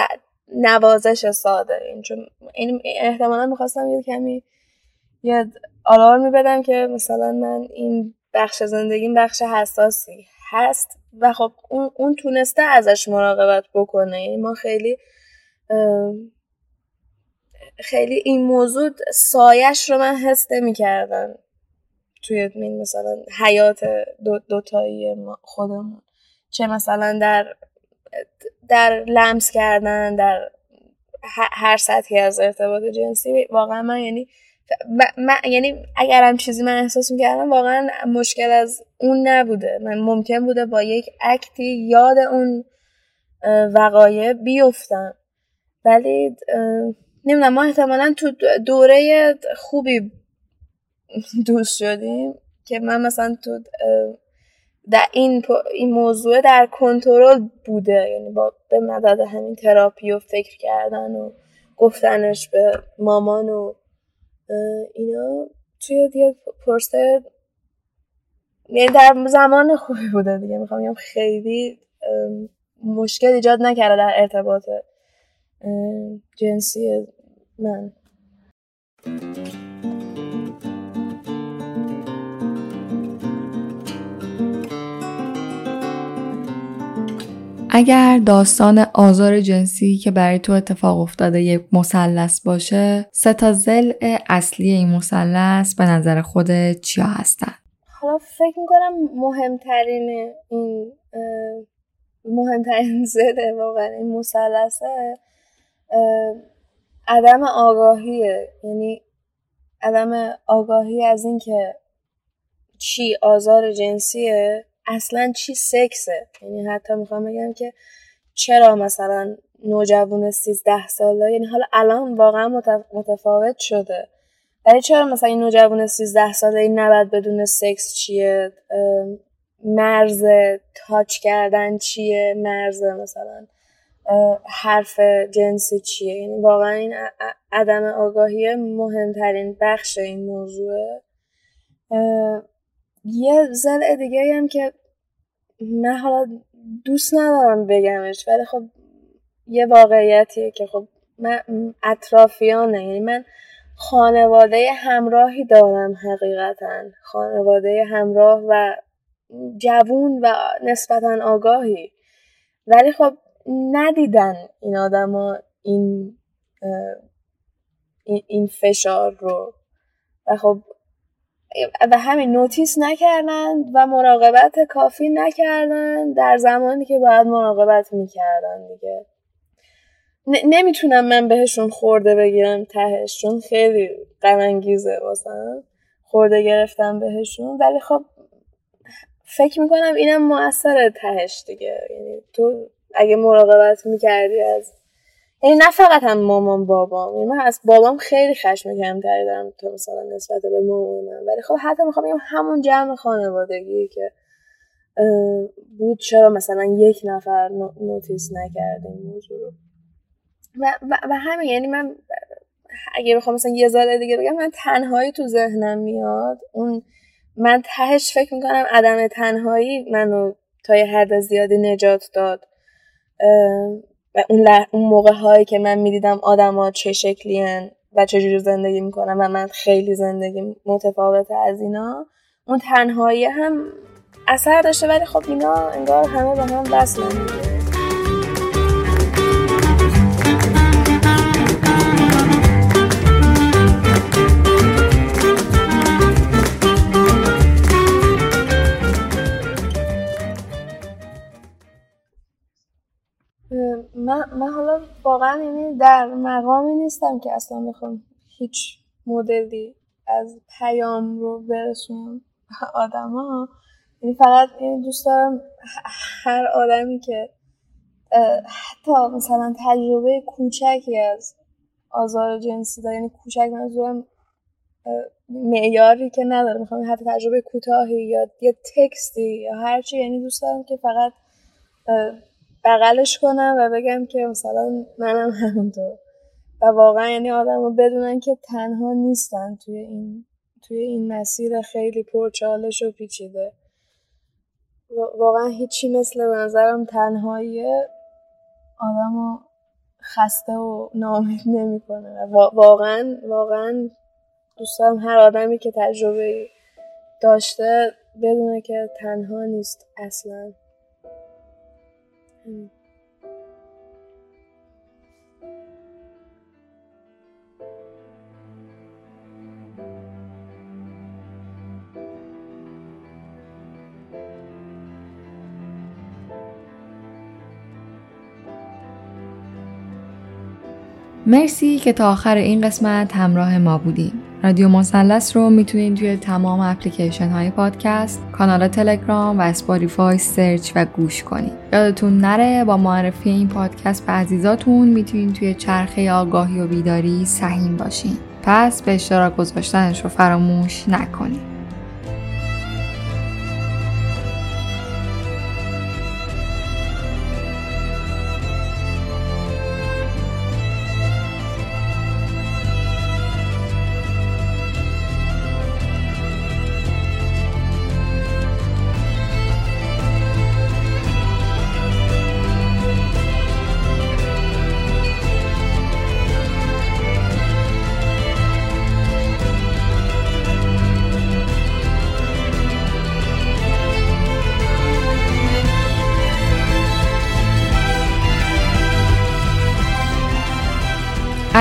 نوازش ساده. این چون این احتمالا می‌خواستم یه کمی یه آلارمی بدم که مثلا من این بخش زندگیم بخش حساسی هست و خب اون, اون تونسته ازش مراقبت بکنه. یعنی ما خیلی خیلی این موضوع سایش رو من حس کردم توی این مثلا حیات دو دوتایی خودمون. چه مثلا در در لمس کردن در هر سطحی از ارتباط جنسی واقعا من یعنی من یعنی اگر هم چیزی من احساس می‌کردم واقعا مشکل از اون نبوده. من ممکن بوده با یک اکتی یاد اون وقایع بیفتم. ولی نمی‌دونم ما احتمالا تو دوره خوبی دوست شدیم که من مثلا تو در این, این موضوع در کنترل بوده یعنی با به مدد همین تراپی و فکر کردن و گفتنش به مامان و اینا توی یه پرسه یعنی در زمان خوبی بوده دیگه. می‌خوام خیلی مشکل ایجاد نکرده در ارتباط جنسی من. اگر داستان آزار جنسی که برای تو اتفاق افتاده یک مثلث باشه سه تا زل اصلی این مثلث به نظر خود چیا هستن؟ حالا فکر می‌کنم مهمترین این مهمترین زل واقعا این مثلثه عدم آگاهیه. یعنی عدم آگاهی از اینکه چی آزار جنسیه اصلا چی سکسه. یعنی حتی می‌خوام بگم که چرا مثلا نوجوان 13 ساله یعنی حالا الان واقعا متفاوت شده. ولی چرا مثلا این نوجوان 13 ساله این نباید بدون سکس چیه؟ مرز تاچ کردن چیه؟ مرز مثلا حرف جنسی چیه؟ یعنی واقعا این عدم آگاهی مهمترین بخش این موضوعه. یه زل دیگه هم که من حالا دوست ندارم بگمش ولی خب یه واقعیتیه که خب من اطرافیانه. یعنی من خانواده همراهی دارم حقیقتا. خانواده همراه و جوون و نسبتا آگاهی. ولی خب ندیدن این آدما این این فشار رو. و خب و همین نوتیس نکردن و مراقبت کافی نکردن در زمانی که باید مراقبت می‌کردن دیگه. نمی‌تونم من بهشون خورده بگیرم تهش چون خیلی غمانگیزه واسم خورده گرفتم بهشون ولی خب فکر می‌کنم اینم موثر تهش دیگه. یعنی تو اگه مراقبت می‌کردی از یعنی نه فقط هم مامان بابام. یعنی من از بابام خیلی خشم کمتری دارم تا مثلا نسبت به مامانم. ولی خب حتی می‌خوام بگم همون جمع خانوادگی که بود چرا مثلا یک نفر نوتیس نکرده این موضوع رو. و, و, همین یعنی من اگه بخوام مثلا یه ذره دیگه بگم من تنهایی تو ذهنم میاد. اون من تهش فکر می‌کنم عدم تنهایی منو تا یه حد زیادی نجات داد. و اون, اون موقع هایی که من می‌دیدم آدما چه شکلی و چجوری زندگی می‌کنم و من خیلی زندگی متفاوته از اینا اون تنهایی هم اثر داشته ولی خب اینا انگار همه به هم وصل من, من حالا واقعا یعنی در مقامی نیستم که اصلا بخوام هیچ مدلی از پیام رو برسونم آدما. یعنی فقط یعنی دوست دارم هر آدمی که حتی مثلا تجربه کوچکی از آزار جنسی داره. یعنی کوچک منظورم معیاری که نداره. می‌خوام حتی تجربه کوتاهی یا یه تکستی یا هرچی یعنی دوست دارم که فقط بغلش کنم و بگم که مثلا منم همینطور و واقعا یعنی آدم رو بدونن که تنها نیستن توی این توی این مسیر خیلی پرچالش و پیچیده. واقعا هیچی مثل به نظرم تنهایی آدم رو خسته و نامید نمی‌کنه. واقعا واقعا دوست دارم هر آدمی که تجربه داشته بدونه که تنها نیست اصلا. مرسی که تا آخر این قسمت همراه ما بودیم. رادیو مثلث رو می‌تونید توی تمام اپلیکیشن های پادکست، کانال تلگرام و اسپاتیفای سرچ و گوش کنید. یادتون نره با معرفی این پادکست به عزیزاتون می‌تونید توی چرخه آگاهی و بیداری سهیم باشین. پس به اشتراک گذاشتنش رو فراموش نکنید.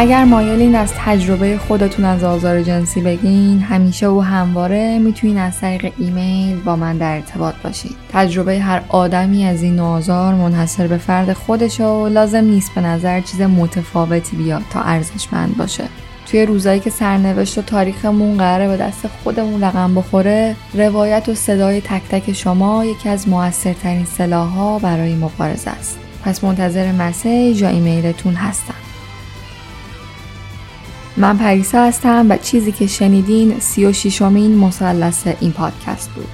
اگر مایلین از تجربه خودتون از آزار جنسی بگین همیشه و همواره می‌تونین از طریق ایمیل با من در ارتباط باشین. تجربه هر آدمی از این آزار منحصر به فرد خودشه و لازم نیست به نظر چیز متفاوتی بیاد تا ارزشمند باشه. توی روزایی که سرنوشت و تاریخمون قراره به دست خودمون رقم بخوره روایت و صدای تک تک شما یکی از موثرترین سلاحها برای مبارزه است. پس منتظر مسیج یا ایمیلتون هستم. من پریسا هستم و چیزی که شنیدین سی و شیشمین مثلث این پادکست بود.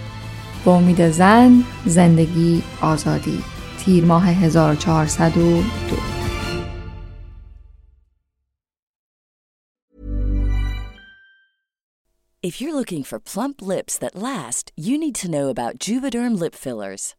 با امید زن زندگی آزادی. تیر ماه 1402 If you're looking for plump lips that last, you need to know about Juvederm lip fillers.